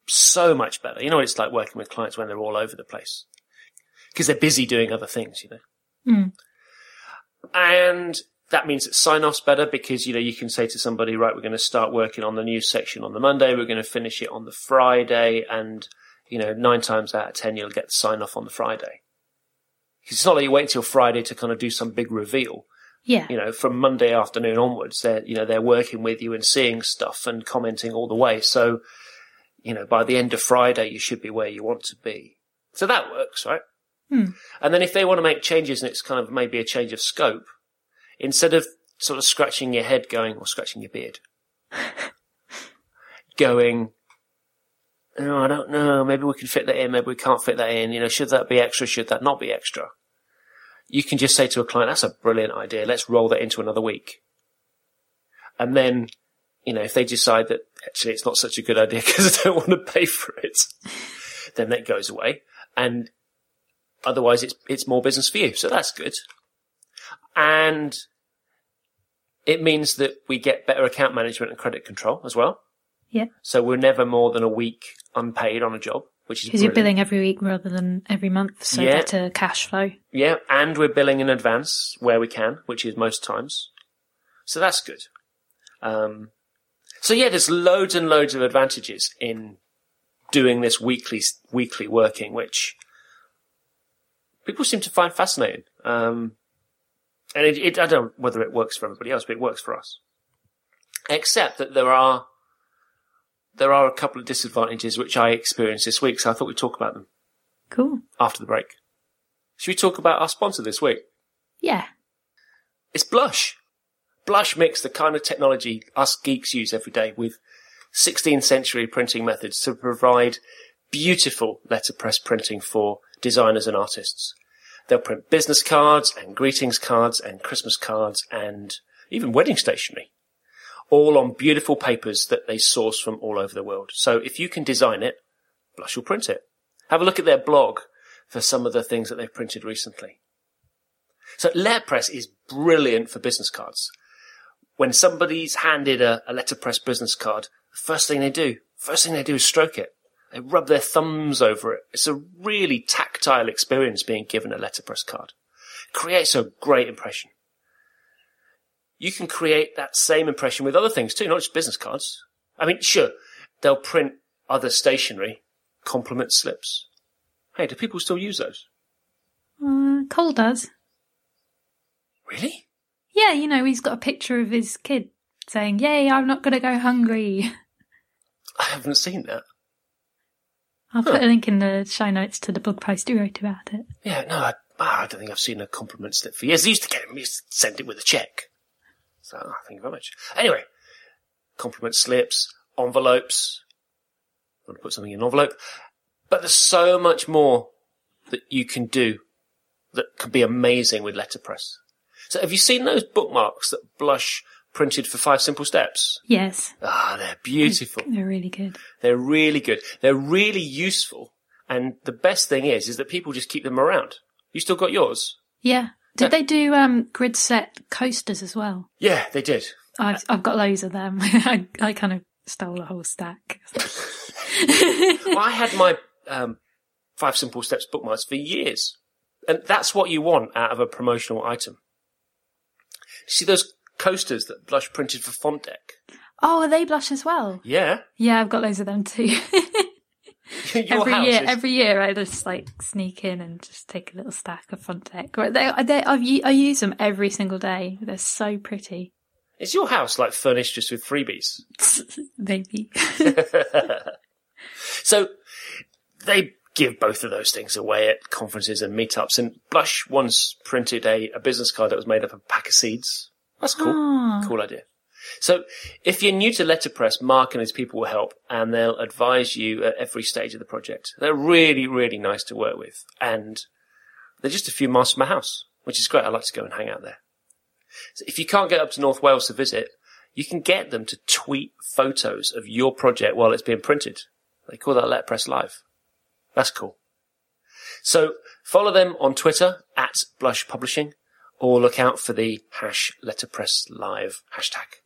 Speaker 2: so much better. You know what it's like working with clients when they're all over the place because they're busy doing other things, you know.
Speaker 1: Mm.
Speaker 2: And that means that sign off's better because, you know, you can say to somebody, right, we're going to start working on the news section on the Monday. We're going to finish it on the Friday. And, you know, nine times out of 10, you'll get the sign off on the Friday. It's not like you wait until Friday to kind of do some big reveal
Speaker 1: Yeah.
Speaker 2: you know, from Monday afternoon onwards, they're, you know, they're working with you and seeing stuff and commenting all the way. So, you know, by the end of Friday, you should be where you want to be. So that works, right?
Speaker 1: Hmm.
Speaker 2: And then if they want to make changes and it's kind of maybe a change of scope, instead of sort of scratching your head going, or scratching your beard, going, oh, I don't know, maybe we can fit that in, maybe we can't fit that in, you know, should that be extra, should that not be extra? You can just say to a client, that's a brilliant idea, let's roll that into another week. And then, you know, if they decide that actually it's not such a good idea because I don't want to pay for it, then that goes away. And otherwise it's, it's more business for you. So that's good. And it means that we get better account management and credit control as well.
Speaker 1: Yeah.
Speaker 2: So we're never more than a week unpaid on a job, which is
Speaker 1: Because you're billing every week rather than every month, so
Speaker 2: Yeah.
Speaker 1: better cash flow.
Speaker 2: Yeah, and we're billing in advance where we can, which is most times. So that's good. Um, so yeah, there's loads and loads of advantages in doing this weekly weekly working, which people seem to find fascinating. Um, and it, it, I don't know whether it works for everybody else, but it works for us. Except that there are there are a couple of disadvantages which I experienced this week, so I thought we'd talk about them
Speaker 1: Cool.
Speaker 2: after the break. Should we talk about our sponsor this week?
Speaker 1: Yeah.
Speaker 2: It's Blush. Blush mix the kind of technology us geeks use every day with 16th century printing methods to provide beautiful letterpress printing for designers and artists. They'll print business cards and greetings cards and Christmas cards and even wedding stationery, all on beautiful papers that they source from all over the world. So if you can design it, Blush will print it. Have a look at their blog for some of the things that they've printed recently. So letterpress is brilliant for business cards. When somebody's handed a, a letterpress business card, the first thing they do, first thing they do is stroke it. They rub their thumbs over it. It's a really tactile experience being given a letterpress card. Creates a great impression. You can create that same impression with other things too, not just business cards. I mean, sure, they'll print other stationery, compliment slips. Hey, do people still use those?
Speaker 1: Uh, Cole does.
Speaker 2: Really?
Speaker 1: Yeah, you know, he's got a picture of his kid saying, Yay, I'm not going to go hungry.
Speaker 2: I haven't seen that.
Speaker 1: I'll put a link in the show notes to the blog post you wrote about it.
Speaker 2: Yeah, no, I, ah, I don't think I've seen a compliment slip for years. They used to get them, used to send it with a check. So, oh, thank you very much. Anyway, compliment slips, envelopes. I want to put something in an envelope. But there's so much more that you can do that can be amazing with letterpress. So have you seen those bookmarks that Blush printed for Five Simple Steps?
Speaker 1: Yes,
Speaker 2: Ah, they're beautiful.
Speaker 1: they're really good.
Speaker 2: They're really good. They're really useful. And the best thing is, is that people just keep them around. You still got yours?
Speaker 1: Yeah. Did
Speaker 2: Yeah.
Speaker 1: they do um, Gridset coasters as well?
Speaker 2: Yeah, they did.
Speaker 1: I've, I've got loads of them. I, I kind of stole a whole stack.
Speaker 2: well, I had my um, Five Simple Steps bookmarks for years. And that's what you want out of a promotional item. See those coasters that Blush printed for Fontdeck?
Speaker 1: oh, are they blush as well?
Speaker 2: Yeah.
Speaker 1: Yeah, I've got loads of them too. Every
Speaker 2: house
Speaker 1: year,
Speaker 2: is-
Speaker 1: every year, I just like sneak in and just take a little stack of Fontdeck. They, they, I've, u- I use them every single day. They're so pretty.
Speaker 2: Is your house like furnished just with freebies?
Speaker 1: Maybe.
Speaker 2: So they give both of those things away at conferences and meetups. And Blush once printed a, a business card that was made up of a pack of seeds. That's cool.
Speaker 1: Ah.
Speaker 2: Cool idea. So if you're new to letterpress, Mark and his people will help and they'll advise you at every stage of the project. They're really, really nice to work with. And they're just a few miles from my house, which is great. I like to go and hang out there. So if you can't get up to North Wales to visit, you can get them to tweet photos of your project while it's being printed. They call that Letterpress Live. That's cool. So follow them on Twitter at Blush Publishing or look out for the hash Letterpress Live hashtag.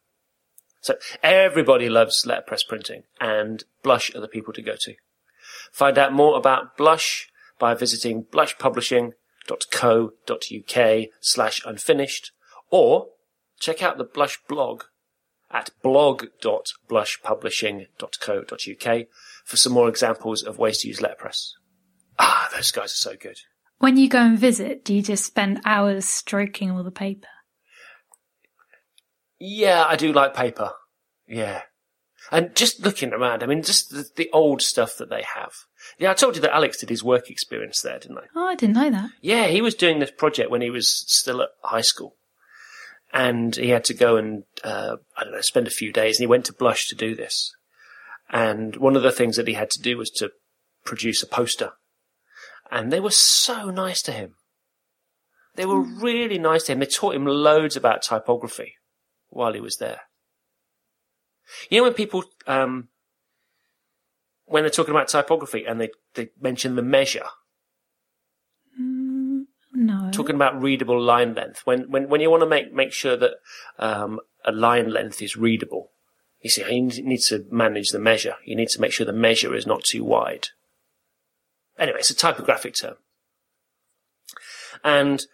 Speaker 2: So everybody loves letterpress printing and Blush are the people to go to. Find out more about Blush by visiting blushpublishing.co.uk slash unfinished or check out the Blush blog at blog.blushpublishing.co.uk for some more examples of ways to use letterpress. Ah, those guys are so good.
Speaker 1: when you go and visit, do you just spend hours stroking all the paper?
Speaker 2: Yeah, I do like paper. Yeah. And just looking around, I mean, just the, the old stuff that they have. Yeah, I told you that Alex did his work experience there, didn't I?
Speaker 1: Oh, I didn't know that.
Speaker 2: Yeah, he was doing this project when he was still at high school. And he had to go and, uh, I don't know, spend a few days. And he went to Blush to do this. And one of the things that he had to do was to produce a poster. And they were so nice to him. They were really nice to him. They taught him loads about typography while he was there. You know when people, um, when they're talking about typography and they, they mention the measure,
Speaker 1: No.
Speaker 2: talking about readable line length, when, when, when you want to make, make sure that, um, a line length is readable, you see, you need to manage the measure. You need to make sure the measure is not too wide. Anyway, it's a typographic term. And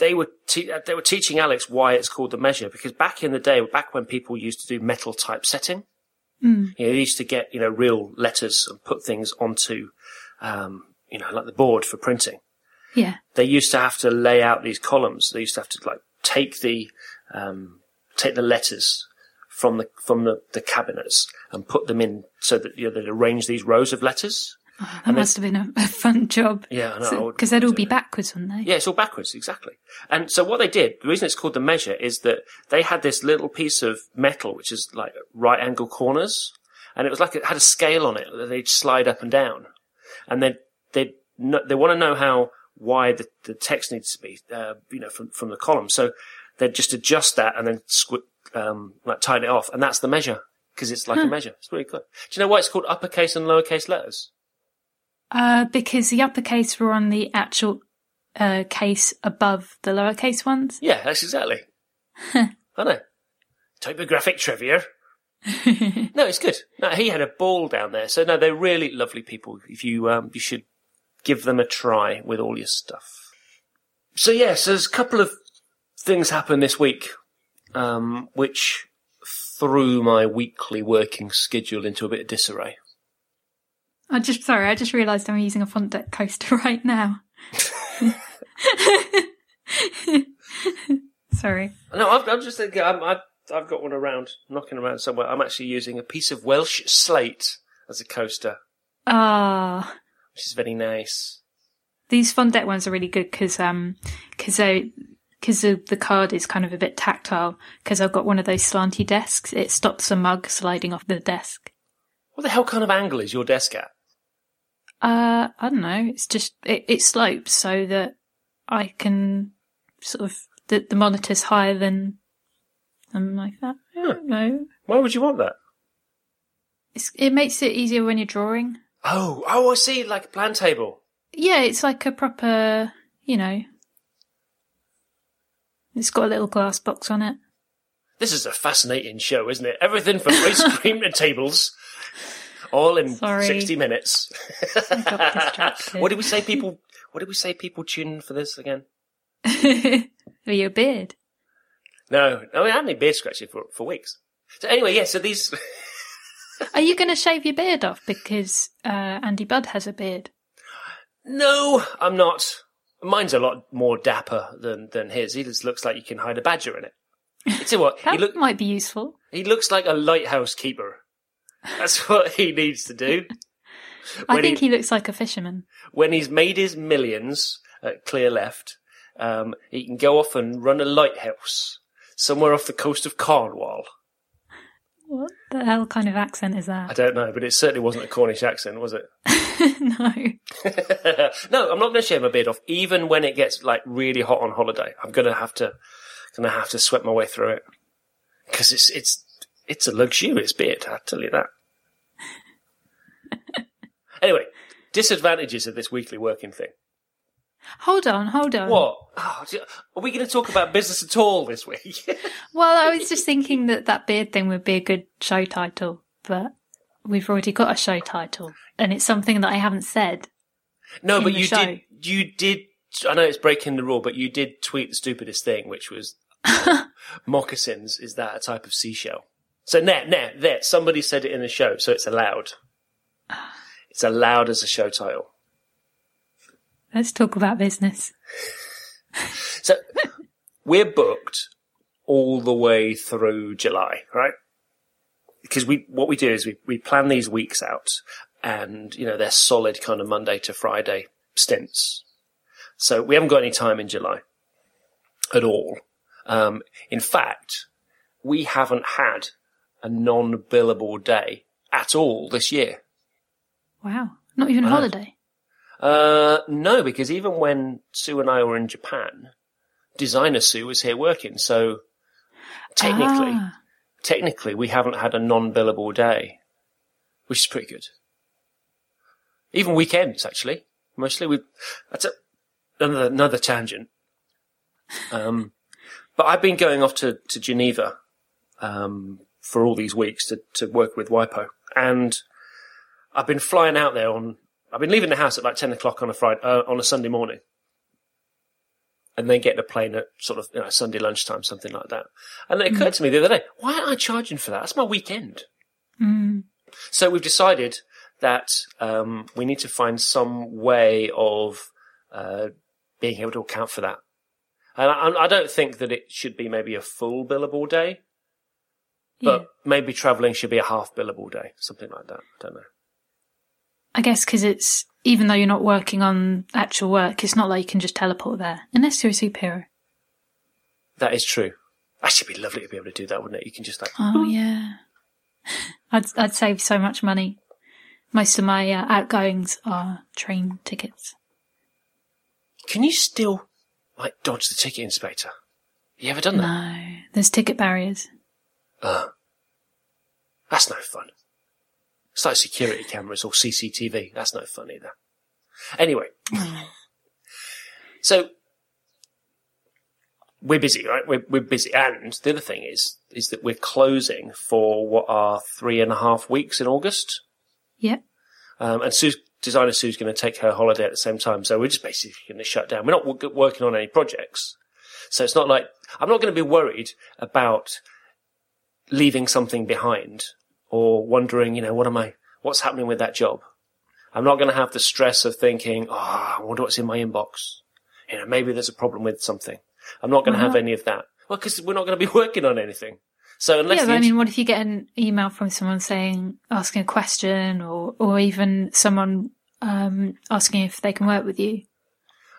Speaker 2: they were te- they were teaching Alex why it's called the measure because back in the day, back when people used to do metal typesetting,
Speaker 1: Mm.
Speaker 2: you know, they used to get you know real letters and put things onto um, you know like the board for printing.
Speaker 1: Yeah.
Speaker 2: They used to have to lay out these columns. They used to have to like take the um, take the letters from the from the, the cabinets and put them in so that you know they'd arrange these rows of letters.
Speaker 1: That must have been a, a fun job.
Speaker 2: Yeah, I know, I would-
Speaker 1: Because they'd all be backwards, wouldn't they?
Speaker 2: Yeah, it's all backwards, exactly. And so what they did, the reason it's called the measure is that they had this little piece of metal, which is like right angle corners, and it was like it had a scale on it that they'd slide up and down. And then they they they want to know how wide the, the text needs to be, uh, you know, from from the column. So they'd just adjust that and then squ- um, like tighten it off, and that's the measure because it's like a measure. It's really good. Do you know why it's called uppercase and lowercase letters?
Speaker 1: Uh, because the uppercase were on the actual uh, case above the lowercase ones.
Speaker 2: Yeah, that's exactly. I know. Typographic trivia. no, it's good. No, he had a ball down there. So no, they're really lovely people. If you um, you should give them a try with all your stuff. So yes, there's a couple of things happened this week, um, which threw my weekly working schedule into a bit of disarray.
Speaker 1: I just sorry, I just realised I'm using a Fontdeck coaster right now. sorry.
Speaker 2: No, I've, I'm just thinking. I'm, I've, I've got one around, knocking around somewhere. I'm actually using a piece of Welsh slate as a coaster,
Speaker 1: Ah,
Speaker 2: which is very nice.
Speaker 1: these Fontdeck ones are really good because um because they because the, the card is kind of a bit tactile because I've got one of those slanty desks. It stops a mug sliding off the desk.
Speaker 2: What the hell kind of angle is your desk at?
Speaker 1: Uh, I don't know. It's just it, it slopes so that I can sort of the the monitor's higher than something like that. I don't know.
Speaker 2: Why would you want that?
Speaker 1: It's, it makes it easier when you're drawing.
Speaker 2: Oh, oh, I see, like a plan table.
Speaker 1: Yeah, it's like a proper, you know. It's got a little glass box on it.
Speaker 2: This is a fascinating show, isn't it? Everything from ice cream to tables, all in
Speaker 1: Sorry.
Speaker 2: sixty minutes.
Speaker 1: I got distracted.
Speaker 2: what did we say? People. What did we say? People tune in for this again?
Speaker 1: For your beard.
Speaker 2: No, no, I haven't had beard scratching for for weeks. So anyway, yeah. So these.
Speaker 1: Are you going to shave your beard off because uh, Andy Budd has a beard?
Speaker 2: no, I'm not. Mine's a lot more dapper than than his. He just looks like you can hide a badger in it. You see what?
Speaker 1: That
Speaker 2: he look.
Speaker 1: might be useful.
Speaker 2: He looks like a lighthouse keeper. That's what he needs to do.
Speaker 1: I think
Speaker 2: he-
Speaker 1: he looks like a fisherman.
Speaker 2: when he's made his millions at Clearleft, um, he can go off and run a lighthouse somewhere off the coast of Cornwall.
Speaker 1: What the hell kind of accent is that?
Speaker 2: I don't know, but it certainly wasn't a Cornish accent, was it?
Speaker 1: no.
Speaker 2: no, I'm not going to shave my beard off, even when it gets like really hot on holiday. I'm going to have to, going to have to sweat my way through it because it's it's it's a luxurious beard. I'll tell you that. anyway, disadvantages of this weekly working thing.
Speaker 1: Hold on, hold on.
Speaker 2: What? Oh, are we going to talk about business at all this week?
Speaker 1: Well, I was just thinking that that beard thing would be a good show title, but we've already got a show title, and it's something that I haven't said.
Speaker 2: no, but you
Speaker 1: show.
Speaker 2: did. You did. I know it's breaking the rule, but you did tweet the stupidest thing, which was moccasins. Is that a type of seashell? So net, net, there. Somebody said it in the show, so it's allowed. It's allowed as a show title.
Speaker 1: Let's talk about business.
Speaker 2: So we're booked all the way through July, right? Because we, what we do is we, we plan these weeks out and, you know, they're solid kind of Monday to Friday stints. So we haven't got any time in July at all. Um, in fact, we haven't had a non-billable day at all this year.
Speaker 1: Wow, not even
Speaker 2: Wow.
Speaker 1: holiday.
Speaker 2: Uh, no, because even when Sue and I were in Japan, designer Sue was here working. So technically,
Speaker 1: Ah,
Speaker 2: technically we haven't had a non-billable day, which is pretty good. Even weekends, actually, mostly we. That's a, another another tangent. Um, but I've been going off to to Geneva um, for all these weeks to to work with WIPO, and I've been flying out there on. I've been leaving the house at like ten o'clock on a Friday uh, on a Sunday morning, and then getting a plane at sort of you know, Sunday lunchtime, something like that. And it occurred to me the other day, why aren't I charging for that? That's my weekend.
Speaker 1: Mm.
Speaker 2: So we've decided that um, we need to find some way of uh, being able to account for that. And I, I don't think that it should be maybe a full billable day, but
Speaker 1: Yeah.
Speaker 2: maybe travelling should be a half billable day, something like that. I don't know.
Speaker 1: I guess because it's even though you're not working on actual work, it's not like you can just teleport there unless you're a superhero.
Speaker 2: That is true. Actually, it'd be lovely to be able to do that, wouldn't it? You can just like,
Speaker 1: Oh yeah, I'd I'd save so much money. Most of my uh, outgoings are train tickets.
Speaker 2: can you still like dodge the ticket inspector? You ever done that?
Speaker 1: No, there's ticket barriers.
Speaker 2: Uh, that's no fun. It's like security cameras or CCTV. That's no fun either. Anyway, so we're busy, right? We're, we're busy. And the other thing is, is that we're closing for what are three and a half weeks in August.
Speaker 1: Yep.
Speaker 2: Um, and Sue's, designer Sue's going to take her holiday at the same time. So we're just basically going to shut down. We're not w- working on any projects. So it's not like, I'm not going to be worried about leaving something behind or wondering, you know, what am I, what's happening with that job? I'm not going to have the stress of thinking, oh, I wonder what's in my inbox. You know, maybe there's a problem with something. I'm not going to have any of that. Well, because we're not going to be working on anything. So unless
Speaker 1: yeah, but I mean, what if you get an email from someone saying, asking a question, or or even someone um, asking if they can work with you?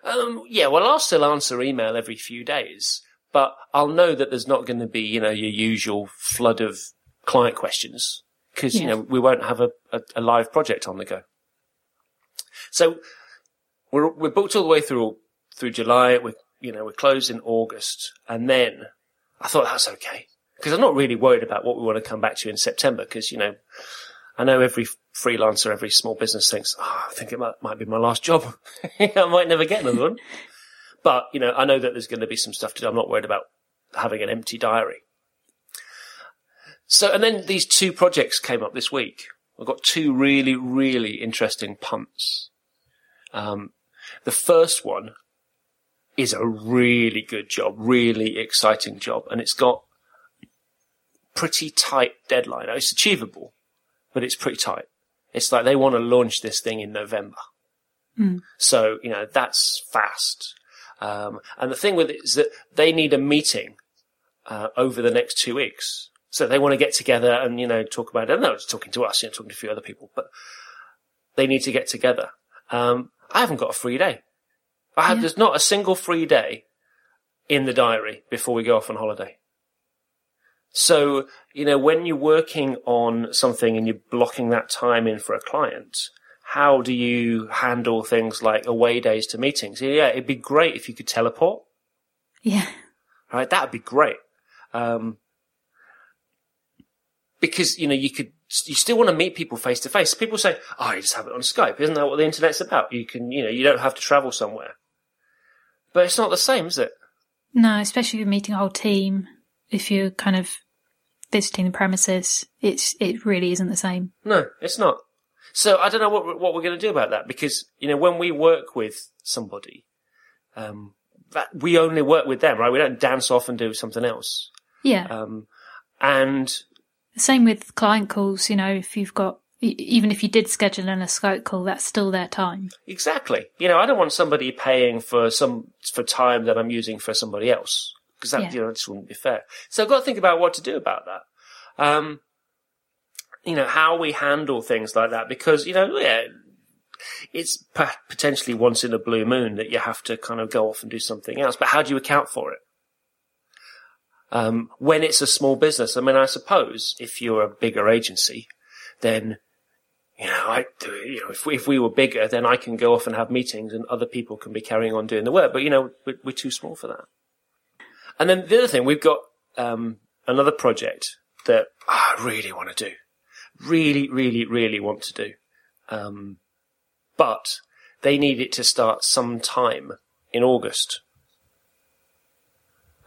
Speaker 2: Um, yeah, well, I'll still answer email every few days, but I'll know that there's not going to be, you know, your usual flood of client questions because, you know, we won't have a, a, a live project on the go. So we're, we're booked all the way through, through July. We're, you know, we're closed in August. And then I thought that's okay because I'm not really worried about what we want to come back to in September because, you know, I know every freelancer, every small business thinks, oh, I think it might, might be my last job. I might never get another one. But, you know, I know that there's going to be some stuff to do. I'm not worried about having an empty diary. So, and then these two projects came up this week. I've got two really, really interesting punts. Um, the first one is a really good job, really exciting job, and it's got pretty tight deadline. Now, It's achievable, but it's pretty tight. It's like they want to launch this thing in November. So, you know, that's fast. Um, and the thing with it is that they need a meeting, uh, over the next two weeks. So they want to get together and, you know, talk about it. No, it's talking to us, you know, talking to a few other people, but they need to get together. Um, I haven't got a free day. I have,
Speaker 1: Yeah.
Speaker 2: there's not a single free day in the diary before we go off on holiday. So, you know, when you're working on something and you're blocking that time in for a client, how do you handle things like away days to meetings? Yeah, it'd be great if you could teleport,
Speaker 1: Yeah,
Speaker 2: right? That'd be great. Um, because, you know, you could, you still want to meet people face to face. People say, oh, you just have it on Skype. Isn't that what the internet's about? You can, you know, you don't have to travel somewhere. But it's not the same, is it?
Speaker 1: no, especially if you're meeting a whole team. If you're kind of visiting the premises, it's it really isn't the same.
Speaker 2: No, it's not. So I don't know what we're- what we're going to do about that because you know when we work with somebody, um, that we only work with them, right? We don't dance off and do something else.
Speaker 1: Yeah,
Speaker 2: Um, and
Speaker 1: the same with client calls. You know, if you've got even if you did schedule in a Skype call, that's still their time.
Speaker 2: exactly, you know, I don't want somebody paying for some for time that I'm using for somebody else because that
Speaker 1: Yeah.
Speaker 2: you know just wouldn't be fair. So I've got to think about what to do about that. Um, you know how we handle things like that because you know yeah it's potentially once in a blue moon that you have to kind of go off and do something else but how do you account for it um, when it's a small business i mean i suppose if you're a bigger agency then you know, I, you know, if we, if we were bigger, then I can go off and have meetings, and other people can be carrying on doing the work. But you know, we're, we're too small for that. And then the other thing, we've got um, another project that I really want to do, really, really, really want to do. Um, but they need it to start sometime in August.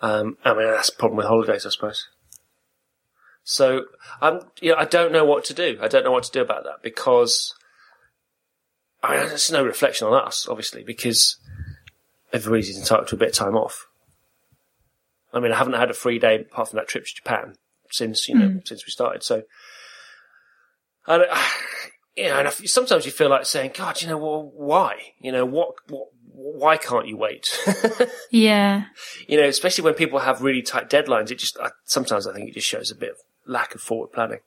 Speaker 2: Um, I mean, that's the problem with holidays, I suppose. So I'm, you know, I don't know what to do. I don't know what to do about that because I mean, there's no reflection on us, obviously, because everybody's entitled to a bit of time off. I mean, I haven't had a free day apart from that trip to Japan since you know mm. since we started. So, and you know, and sometimes you feel like saying, "God, you know, well, why? You know, what, what, why can't you wait?"
Speaker 1: yeah.
Speaker 2: You know, especially when people have really tight deadlines, it just I, sometimes I think it just shows a bit of lack of forward planning.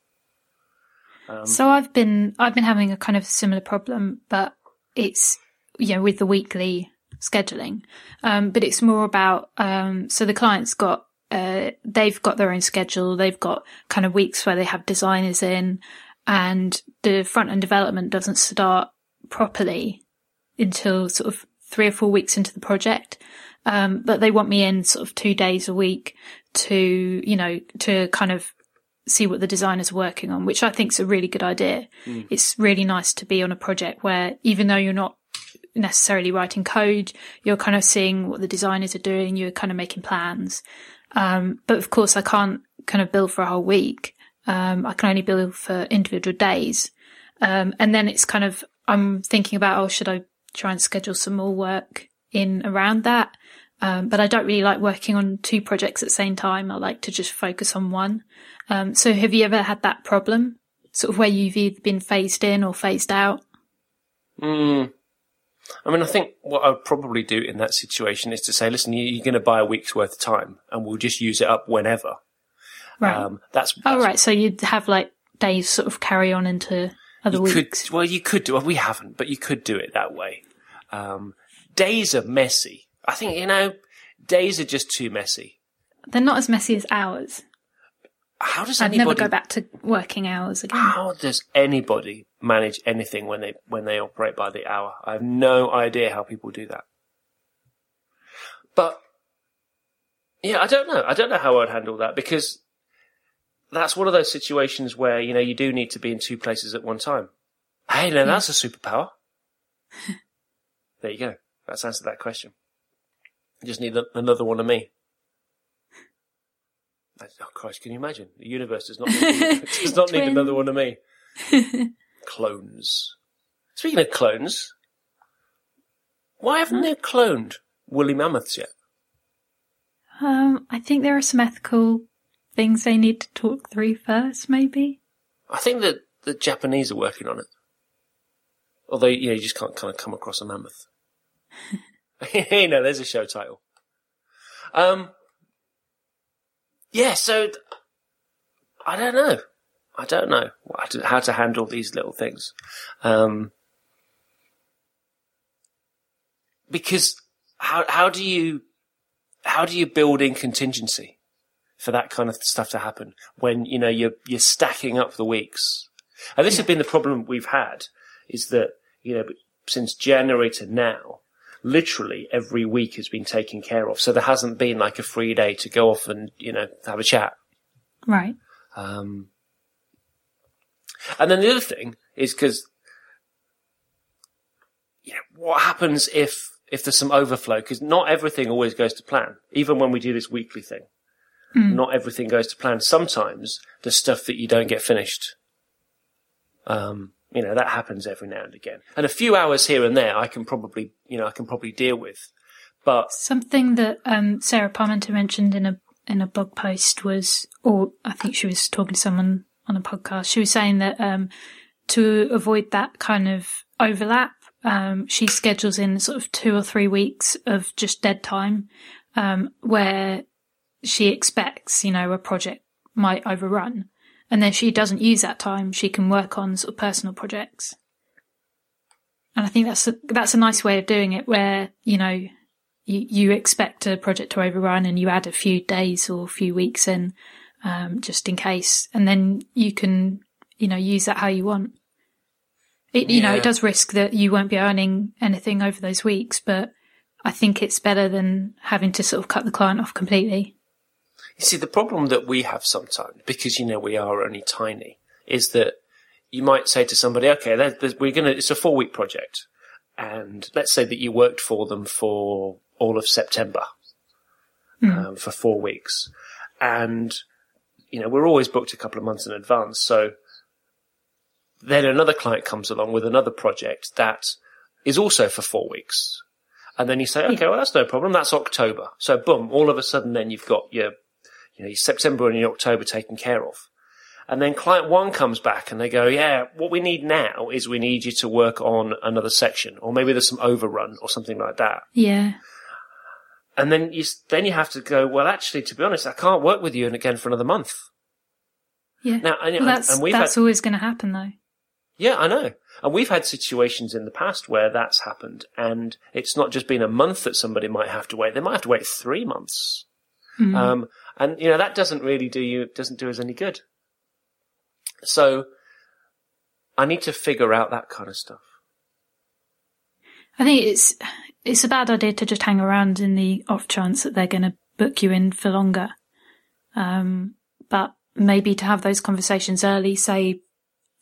Speaker 1: Um, so I've been I've been having a kind of similar problem, but it's you know with the weekly scheduling, um, but it's more about um, so the client's got uh, they've got their own schedule, they've got kind of weeks where they have designers in, and the front end development doesn't start properly until sort of three or four weeks into the project. Um, but they want me in sort of two days a week to, you know, to kind of see what the designers are working on, which I think is a really good idea. Mm. It's really nice to be on a project where even though you're not necessarily writing code, you're kind of seeing what the designers are doing, you're kind of making plans. Um, but of course I can't kind of build for a whole week. Um, I can only bill for individual days. Um, and then it's kind of, I'm thinking about, oh, should I try and schedule some more work in around that? Um, but I don't really like working on two projects at the same time. I like to just focus on one. Um, so have you ever had that problem? Sort of where you've either been phased in or phased out?
Speaker 2: Mm. I mean, I think what I would probably do in that situation is to say, listen, you're going to buy a week's worth of time and we'll just use it up whenever.
Speaker 1: Right. Um, that's, that's, oh, right. So you'd have like days sort of carry on into other weeks.
Speaker 2: Could, well, you could do. Well, we haven't, but you could do it that way. Um, days are messy. I think you know, days are just too messy.
Speaker 1: They're not as messy as hours.
Speaker 2: How does
Speaker 1: I'd
Speaker 2: anybody
Speaker 1: never go back to working hours again?
Speaker 2: How does anybody manage anything when they when they operate by the hour? I have no idea how people do that. But yeah, I don't know. I don't know how I'd handle that because that's one of those situations where, you know, you do need to be in two places at one time. Hey, now yeah. that's a superpower. there you go. That's answered that question. You just need another one of me. Oh Christ, can you imagine? The universe does not need, does not need another one of me. clones. Speaking of clones, why haven't they cloned woolly mammoths yet?
Speaker 1: Um, I think there are some ethical things they need to talk through first, maybe?
Speaker 2: I think that the Japanese are working on it. Although, you know, you just can't kind of come across a mammoth. you know, there's a show title. Um, yeah, so I don't know. I don't know how to handle these little things. Um, because how, how do you, how do you build in contingency? For that kind of stuff to happen when, you know, you're, you're stacking up the weeks. And this yeah. has been the problem we've had is that, you know, since January to now, literally every week has been taken care of. So there hasn't been like a free day to go off and, you know, have a chat.
Speaker 1: Right.
Speaker 2: Um, and then the other thing is because, you know, what happens if, if there's some overflow? Because not everything always goes to plan, even when we do this weekly thing. Mm. Not everything goes to plan. Sometimes the stuff that you don't get finished. Um, you know, that happens every now and again. And a few hours here and there I can probably, you know, I can probably deal with. But
Speaker 1: something that um, Sarah Parmenter mentioned in a in a blog post was, or I think she was talking to someone on a podcast. She was saying that um, to avoid that kind of overlap, um, she schedules in sort of two or three weeks of just dead time, um, where she expects, you know, a project might overrun. And then she doesn't use that time. She can work on sort of personal projects. And I think that's a, that's a nice way of doing it where, you know, you, you expect a project to overrun and you add a few days or a few weeks in, um, just in case. And then you can, you know, use that how you want. It, you yeah. know, it does risk that you won't be earning anything over those weeks, but I think it's better than having to sort of cut the client off completely.
Speaker 2: You see, the problem that we have sometimes, because you know we are only tiny, is that you might say to somebody, "Okay, we're gonna. It's a four week project, and let's say that you worked for them for all of September, um, for four weeks, and you know we're always booked a couple of months in advance. So then another client comes along with another project that is also for four weeks, and then you say, "Okay, well that's no problem. That's October." So boom, all of a sudden, then you've got your you know, September and October taken care of. And then client one comes back and they go, yeah, what we need now is we need you to work on another section or maybe there's some overrun or something like that.
Speaker 1: Yeah.
Speaker 2: And then you, then you have to go, well, actually, to be honest, I can't work with you again for another month.
Speaker 1: Yeah.
Speaker 2: Now, and,
Speaker 1: well, that's,
Speaker 2: and we've
Speaker 1: that's
Speaker 2: had,
Speaker 1: always going to happen though.
Speaker 2: yeah, I know. And we've had situations in the past where that's happened and it's not just been a month that somebody might have to wait. They might have to wait three months.
Speaker 1: Mm.
Speaker 2: Um, and you know, that doesn't really do you, doesn't do us any good. So I need to figure out that kind of stuff.
Speaker 1: I think it's it's a bad idea to just hang around in the off chance that they're going to book you in for longer. Um, but maybe to have those conversations early, say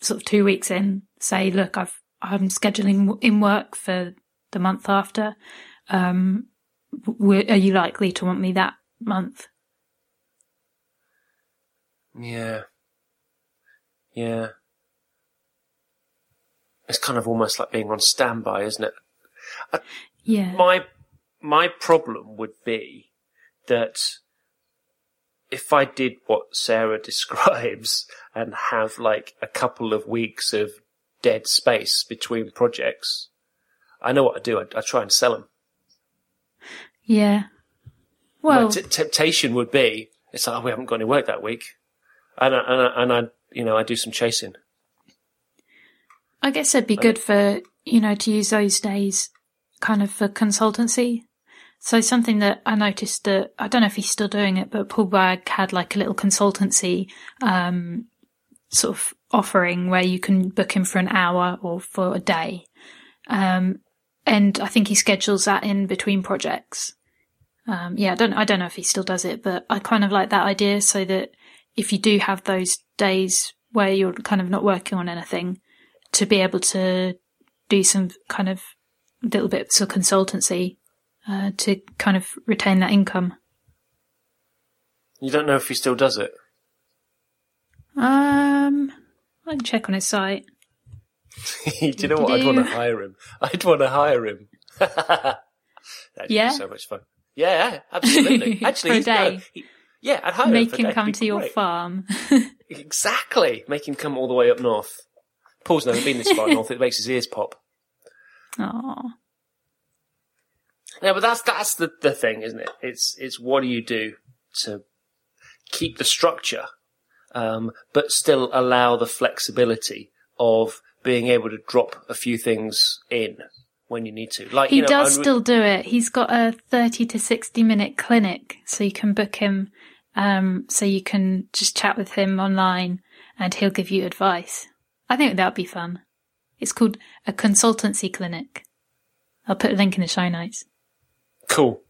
Speaker 1: sort of two weeks in, say, look, I've I'm scheduling in work for the month after. Um, w- are you likely to want me that month?
Speaker 2: Yeah. Yeah. It's kind of almost like being on standby, isn't it?
Speaker 1: Yeah.
Speaker 2: My, my problem would be that if I did what Sarah describes and have like a couple of weeks of dead space between projects, I know what I do. I, I try and sell them.
Speaker 1: Yeah.
Speaker 2: My
Speaker 1: Well,
Speaker 2: t- temptation would be, it's like, oh, we haven't got any work that week. And I, and I, and I, you know, I do some chasing.
Speaker 1: I guess it'd be good for, you know, to use those days kind of for consultancy. So something that I noticed that, I don't know if he's still doing it, but Paul Boag had like a little consultancy, um, sort of offering where you can book him for an hour or for a day. Um, and I think he schedules that in between projects. Um, yeah, I don't, I don't know if he still does it, but I kind of like that idea so that if you do have those days where you're kind of not working on anything, to be able to do some kind of little bits of consultancy uh, to kind of retain that income.
Speaker 2: You don't know if he still does it.
Speaker 1: Um, I can check on his site.
Speaker 2: do you know what? I'd want to hire him. I'd want to hire him. That'd
Speaker 1: Yeah?
Speaker 2: be so much fun. Yeah, absolutely. Actually,
Speaker 1: For a
Speaker 2: no, he- yeah, I'd hire
Speaker 1: Make
Speaker 2: him.
Speaker 1: come to
Speaker 2: be
Speaker 1: your farm.
Speaker 2: Exactly. Make him come all the way up north. Paul's never been this far north. It makes his ears pop.
Speaker 1: Oh,
Speaker 2: Yeah, but that's that's the the thing, isn't it? It's it's what do you do to keep the structure, um, but still allow the flexibility of being able to drop a few things in when you need to. Like
Speaker 1: he
Speaker 2: you know,
Speaker 1: does
Speaker 2: re-
Speaker 1: still do it. He's got a 30 to 60 minute clinic, so you can book him, um, so you can just chat with him online and he'll give you advice. I think that'd be fun. It's called a consultancy clinic. I'll put a link in the show notes.
Speaker 2: cool.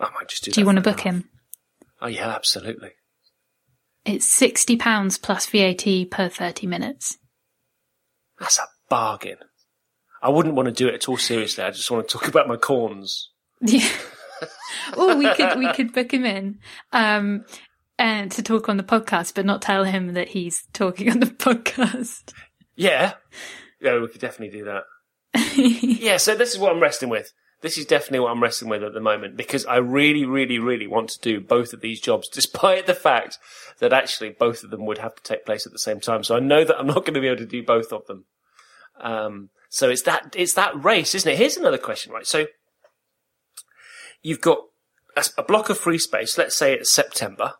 Speaker 2: I might just do.
Speaker 1: Do you want to book him?
Speaker 2: Oh yeah, absolutely.
Speaker 1: It's £60 plus VAT per 30 minutes.
Speaker 2: That's a bargain. I wouldn't want to do it at all seriously. I just want to talk about my corns.
Speaker 1: Yeah. or we could we could book him in um and to talk on the podcast but not tell him that he's talking on the podcast.
Speaker 2: Yeah, yeah, we could definitely do that. yeah, so this is what I'm wrestling with. This is definitely what I'm wrestling with at the moment because I really, really, really want to do both of these jobs, despite the fact that actually both of them would have to take place at the same time. So I know that I'm not going to be able to do both of them. Um, so it's that it's that race, isn't it? Here's another question, right? So you've got a, a block of free space. Let's say it's September,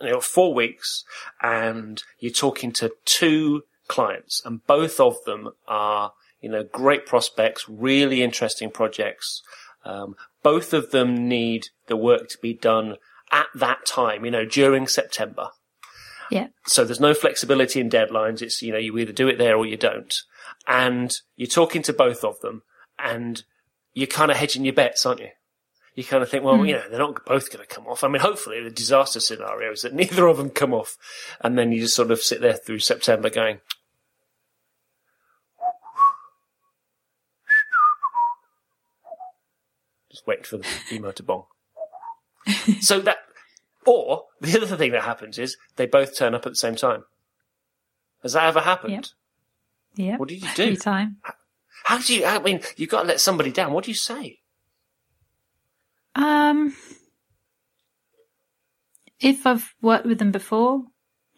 Speaker 2: and you've got four weeks, and you're talking to two clients, and both of them are you know great prospects, really interesting projects. Um, both of them need the work to be done at that time, you know, during September.
Speaker 1: Yeah.
Speaker 2: So there's no flexibility in deadlines. It's, you know, you either do it there or you don't. And you're talking to both of them and you're kind of hedging your bets, aren't you? you kind of think, well, hmm. you know, they're not both going to come off. I mean, hopefully the disaster scenario is that neither of them come off. And then you just sort of sit there through September going, just waiting for the emo to bong. so that, or the other thing that happens is they both turn up at the same time. Has that ever happened?
Speaker 1: Yep. Yeah.
Speaker 2: What did you do?
Speaker 1: Every time.
Speaker 2: How do you, I mean, you've got to let somebody down. What do you say?
Speaker 1: Um, if I've worked with them before,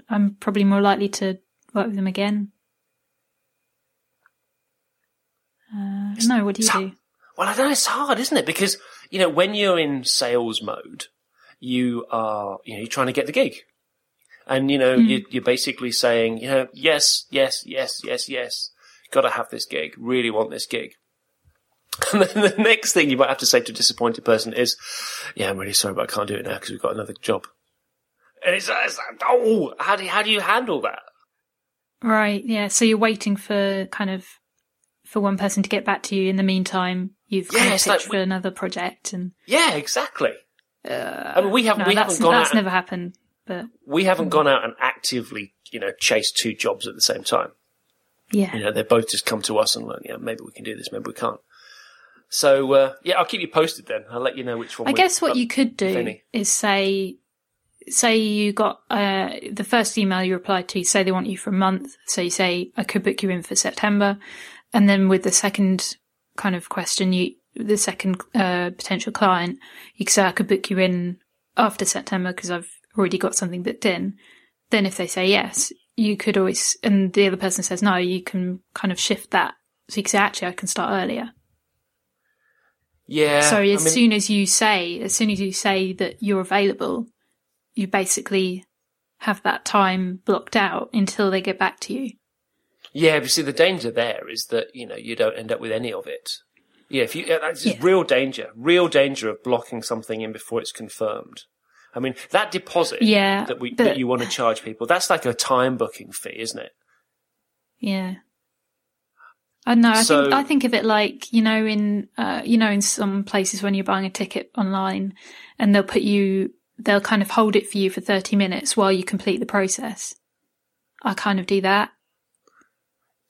Speaker 1: I'm probably more likely to work with them again. Uh, no, what do you
Speaker 2: So-
Speaker 1: do?
Speaker 2: Well, I know it's hard, isn't it? Because, you know, when you're in sales mode, you are, you know, you're trying to get the gig. And, you know, hmm. you, you're basically saying, you know, yes, yes, yes, yes, yes. Got to have this gig. Really want this gig. And then the next thing you might have to say to a disappointed person is, yeah, I'm really sorry, but I can't do it now because we've got another job. And it's, it's like, oh, how do you, how do you handle that?
Speaker 1: Right, yeah. So you're waiting for kind of for one person to get back to you. In the meantime, you've kind
Speaker 2: Yeah,
Speaker 1: of pitched
Speaker 2: like
Speaker 1: for another project, and
Speaker 2: Yeah, exactly.
Speaker 1: Uh,
Speaker 2: I mean, we haven't,
Speaker 1: no,
Speaker 2: we
Speaker 1: that's
Speaker 2: haven't gone
Speaker 1: that's
Speaker 2: out.
Speaker 1: never happened. But
Speaker 2: we haven't gone out and actively, you know, chased two jobs at the same time.
Speaker 1: yeah,
Speaker 2: You know, they both just come to us and like, yeah, maybe we can do this, maybe we can't. So uh, yeah, I'll keep you posted then. I'll let you know which one.
Speaker 1: I guess what you could do is say, say you got uh, the first email you replied to, say they want you for a month. So you say, I could book you in for September. And then with the second kind of question, you, the second uh, potential client, you could say, I could book you in after September because I've already got something booked in. Then if they say yes, you could always, and the other person says no, you can kind of shift that. So you can say, actually, I can start earlier.
Speaker 2: Yeah.
Speaker 1: So
Speaker 2: I
Speaker 1: as
Speaker 2: mean,
Speaker 1: soon as you say, as soon as you say that you're available, you basically have that time blocked out until they get back to you.
Speaker 2: yeah, but see, the danger there is that you know you don't end up with any of it. Yeah, if you that's
Speaker 1: Yeah.
Speaker 2: real danger, real danger of blocking something in before it's confirmed. I mean, that deposit
Speaker 1: Yeah,
Speaker 2: that we
Speaker 1: but-
Speaker 2: that you want to charge people, that's like a time booking fee, isn't it?
Speaker 1: Yeah. I know. I
Speaker 2: So-
Speaker 1: think I think of it like you know in uh, you know in some places when you're buying a ticket online, and they'll put you they'll kind of hold it for you for thirty minutes while you complete the process. I kind of do that.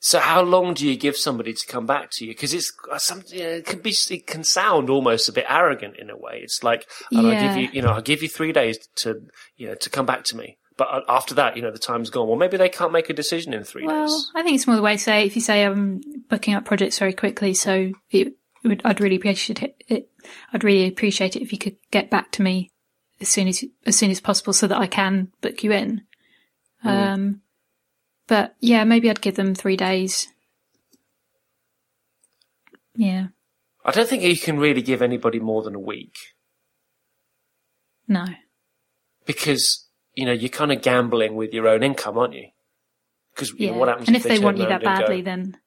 Speaker 2: So how long do you give somebody to come back to you? Because it's uh, something you know, it can be it can sound almost a bit arrogant in a way. It's like and I'll
Speaker 1: Yeah.
Speaker 2: give you you know I'll give you three days to you know to come back to me. But uh, after that, you know, the time's gone. Well, maybe they can't make a decision in three
Speaker 1: Well,
Speaker 2: days.
Speaker 1: I think it's more the way to say if you say I'm booking up projects very quickly, so it would I'd really appreciate it, it. I'd really appreciate it if you could get back to me as soon as as soon as possible, so that I can book you in. Um, but yeah, maybe I'd give them three days. Yeah,
Speaker 2: I don't think you can really give anybody more than a week
Speaker 1: no,
Speaker 2: because you know you're kind of gambling with your own income, aren't you? Because you
Speaker 1: yeah.
Speaker 2: know, what happens
Speaker 1: and if they
Speaker 2: turn
Speaker 1: want you that
Speaker 2: and go,
Speaker 1: badly, then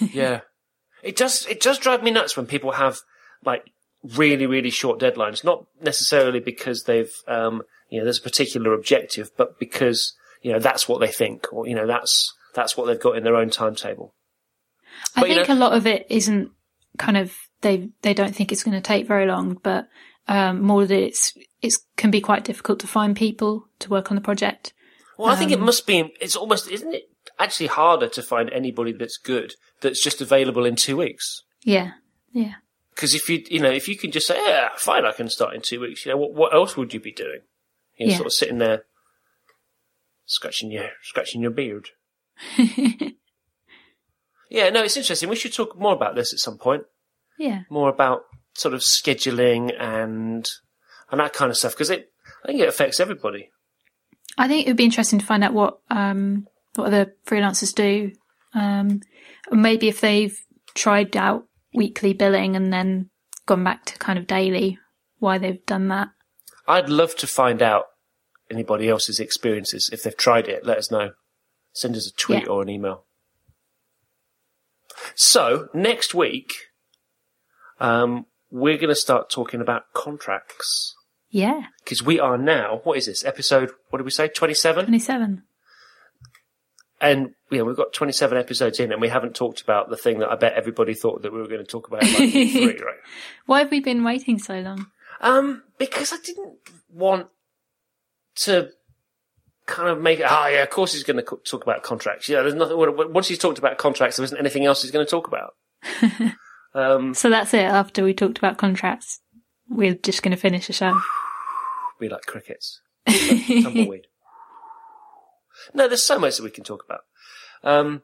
Speaker 2: yeah, it does. It does drive me nuts when people have like really, really short deadlines. Not necessarily because they've, um, you know, there's a particular objective, but because you know that's what they think, or you know that's that's what they've got in their own timetable.
Speaker 1: I
Speaker 2: But, you
Speaker 1: think
Speaker 2: know-
Speaker 1: a lot of it isn't kind of they they don't think it's going to take very long, but um, more that it's it's can be quite difficult to find people to work on the project.
Speaker 2: Well, I think
Speaker 1: Um,
Speaker 2: it must be. It's almost, isn't it? Actually, harder to find anybody that's good that's just available in two weeks.
Speaker 1: Yeah, yeah,
Speaker 2: Because if you, you know, if you can just say, "Yeah, fine, I can start in two weeks," you know, what, what else would you be doing? You know,
Speaker 1: Yeah.
Speaker 2: sort of sitting there, scratching your scratching your beard. Yeah, no, it's interesting. We should talk more about this at some point.
Speaker 1: yeah.
Speaker 2: More about sort of scheduling and and that kind of stuff because it, I think it affects everybody.
Speaker 1: I think it would be interesting to find out what um, what other freelancers do. Um, maybe if they've tried out weekly billing and then gone back to kind of daily, why they've done that.
Speaker 2: I'd love to find out anybody else's experiences. If they've tried it, let us know. Send us a tweet
Speaker 1: Yeah.
Speaker 2: or an email. So next week, um, we're going to start talking about contracts
Speaker 1: Yeah,
Speaker 2: because we are now. What is this episode? What did we say? Twenty-seven.
Speaker 1: twenty seven.
Speaker 2: and you know, we've got 27 episodes in and we haven't talked about the thing that I bet everybody thought that we were going to talk about like three, right?
Speaker 1: Why have we been waiting so long?
Speaker 2: Um, because I didn't want to kind of make it, oh yeah, of course he's going to co- talk about contracts. Yeah, there's nothing, once he's talked about contracts, there isn't anything else he's going to talk about. um,
Speaker 1: So that's it. After we talked about contracts, we're just going to finish the show.
Speaker 2: be like crickets. Tumbleweed. No, there's so much that we can talk about. Um,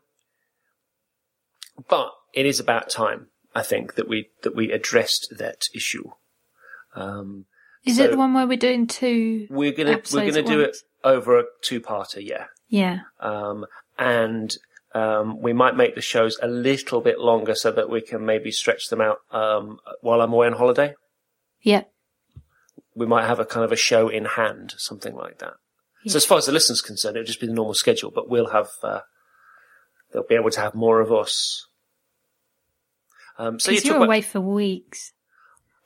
Speaker 2: but it is about time, I think, that we, that we addressed that issue. Um,
Speaker 1: Is
Speaker 2: So-
Speaker 1: it the one where we're doing two?
Speaker 2: we're gonna, we're gonna do it over a two-parter, yeah.
Speaker 1: Yeah.
Speaker 2: Um, and, um, we might make the shows a little bit longer so that we can maybe stretch them out, um, while I'm away on holiday.
Speaker 1: Yeah.
Speaker 2: we might have a kind of a show in hand, something like that.
Speaker 1: Yeah.
Speaker 2: So as far as the listeners concerned, it'll just be the normal schedule, but we'll have, uh, they'll be able to have more of us. Um, so you
Speaker 1: you're
Speaker 2: about,
Speaker 1: away for weeks.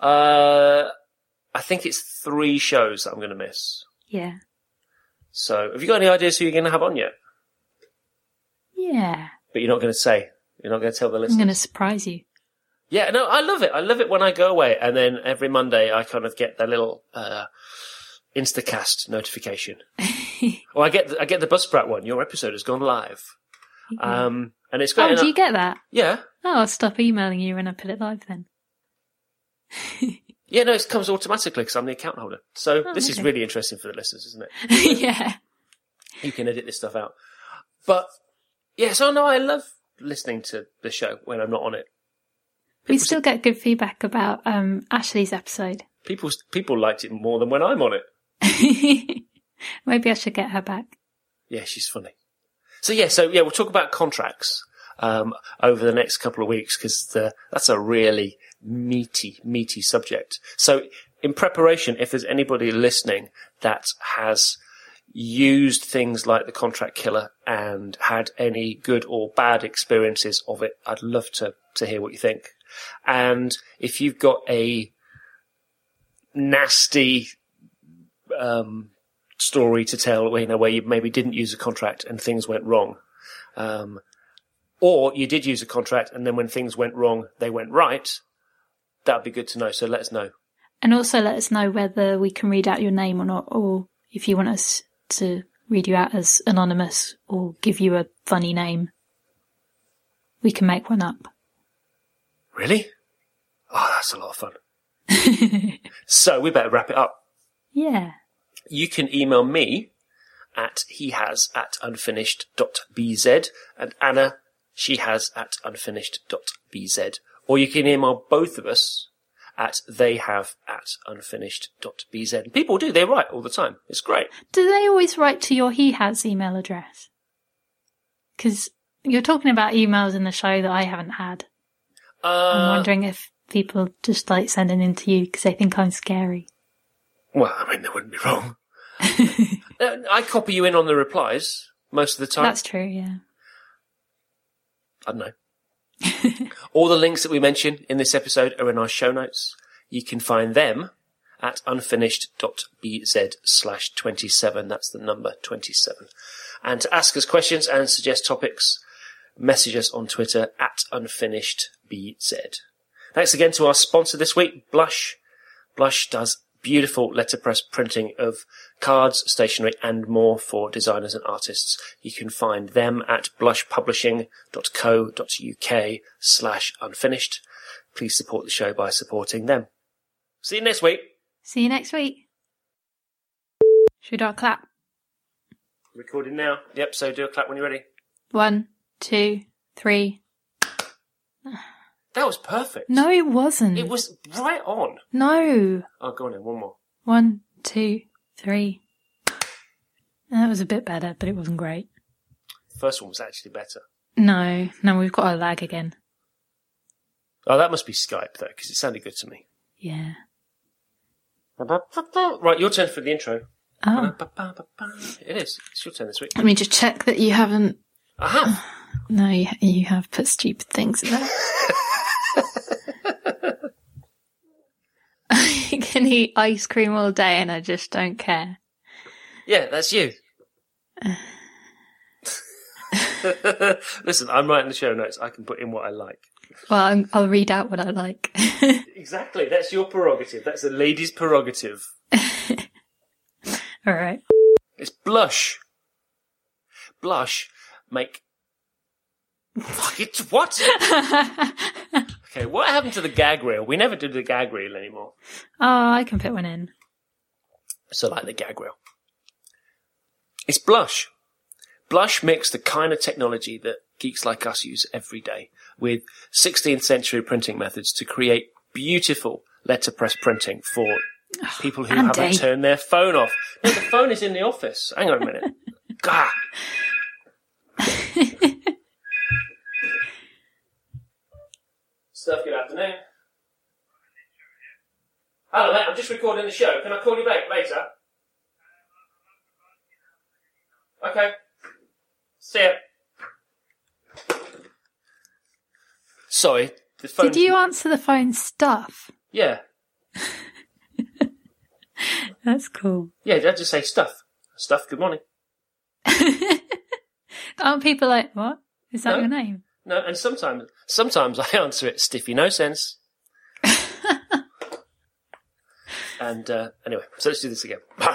Speaker 2: Uh, I think it's three shows that I'm going to miss.
Speaker 1: Yeah.
Speaker 2: So have you got any ideas who you're going to have on yet?
Speaker 1: Yeah.
Speaker 2: But you're not going to say, you're not going to tell the listeners.
Speaker 1: I'm going to surprise you.
Speaker 2: Yeah, no, I love it. I love it when I go away and then every Monday I kind of get the little, uh, Instacast notification. or I get, the, I get the Buzzsprout one. Your episode has gone live. Um, and it's great.
Speaker 1: oh, do
Speaker 2: I-
Speaker 1: you get that?
Speaker 2: yeah.
Speaker 1: Oh, I'll stop emailing you when I put it live then.
Speaker 2: Yeah, no, it comes automatically because I'm the account holder. So
Speaker 1: Oh,
Speaker 2: this is really interesting for the listeners, isn't it?
Speaker 1: yeah.
Speaker 2: You can edit this stuff out. But, yeah, so no, I love listening to the show when I'm not on it.
Speaker 1: We
Speaker 2: People
Speaker 1: still get good feedback about um, Ashley's episode.
Speaker 2: People, people liked it more than when I'm on it.
Speaker 1: Maybe I should get her back.
Speaker 2: Yeah, she's funny. So yeah, so yeah, we'll talk about contracts um, over the next couple of weeks because that's a really meaty, meaty subject. So in preparation, if there's anybody listening that has used things like the contract killer and had any good or bad experiences of it, I'd love to to hear what you think. And if you've got a nasty um, story to tell, you know, where you maybe didn't use a contract and things went wrong. Um, or you did use a contract and then when things went wrong, they went right. That'd be good to know. So let us know.
Speaker 1: And also let us know whether we can read out your name or not, or if you want us to read you out as anonymous or give you a funny name. We can make one up.
Speaker 2: Really? Oh, that's a lot of fun. so we better wrap it up.
Speaker 1: Yeah.
Speaker 2: You can email me at he has at unfinished.bz and Anna, she has at unfinished.bz. Or you can email both of us at they have at unfinished.bz. And people do, they write all the time. It's great.
Speaker 1: Do they always write to your he has email address? Because you're talking about emails in the show that I haven't had. I'm
Speaker 2: Uh,
Speaker 1: wondering if people just like sending in to you because they think I'm scary.
Speaker 2: well, I mean, they wouldn't be wrong. Uh, I copy you in on the replies most of the time.
Speaker 1: That's true, yeah.
Speaker 2: I don't know. All the links that we mention in this episode are in our show notes. You can find them at unfinished.bz slash 27. That's the number 27. And to ask us questions and suggest topics, message us on Twitter at unfinishedbz. Thanks again to our sponsor this week, Blush. Blush does beautiful letterpress printing of cards, stationery, and more for designers and artists. You can find them at blushpublishing.co.uk slash unfinished. Please support the show by supporting them. See you next week.
Speaker 1: See you next week. Should we do our clap?
Speaker 2: Recording now. Yep, so do a clap when you're ready.
Speaker 1: One, two, three.
Speaker 2: That was perfect.
Speaker 1: No, it wasn't.
Speaker 2: It was right on.
Speaker 1: No.
Speaker 2: Oh, go on then, one more.
Speaker 1: One, two, three. That was a bit better, but it wasn't great.
Speaker 2: First one was actually better.
Speaker 1: No, no, we've got a lag again.
Speaker 2: Oh, that must be Skype though, because it sounded good to me.
Speaker 1: Yeah.
Speaker 2: Right, your turn for the intro.
Speaker 1: Oh,
Speaker 2: It is. It's your turn this week.
Speaker 1: let me just check that you haven't.
Speaker 2: I have.
Speaker 1: No, you, you have put stupid things in there. I can eat ice cream all day and I just don't care.
Speaker 2: Yeah, that's you. Listen, I'm writing the show notes. I can put in what I like.
Speaker 1: Well, I'm, I'll read out what I like.
Speaker 2: Exactly. That's your prerogative. That's a lady's prerogative.
Speaker 1: All right.
Speaker 2: It's blush. Blush make. Fuck it. What? Okay, what happened to the gag reel? We never do the gag reel anymore.
Speaker 1: Oh, I can put one in.
Speaker 2: So like the gag reel. It's blush. Blush mixed the kind of technology that geeks like us use every day with 16th century printing methods to create beautiful letterpress printing for people who
Speaker 1: Andy.
Speaker 2: haven't turned their phone off. No, the phone is in the office. Hang on a minute. Gah. Stuff, good afternoon. Hello, mate. I'm just recording the show. Can I call you back later? Okay. See ya. Sorry, the phone.
Speaker 1: Did you answer the phone stuff?
Speaker 2: Yeah,
Speaker 1: That's cool.
Speaker 2: yeah. Did I just say stuff? Stuff. Good morning.
Speaker 1: Aren't people like, what? Is that
Speaker 2: No.
Speaker 1: your name?
Speaker 2: No, and sometimes, sometimes I answer it stiffy no sense. and uh, anyway, so let's do this again.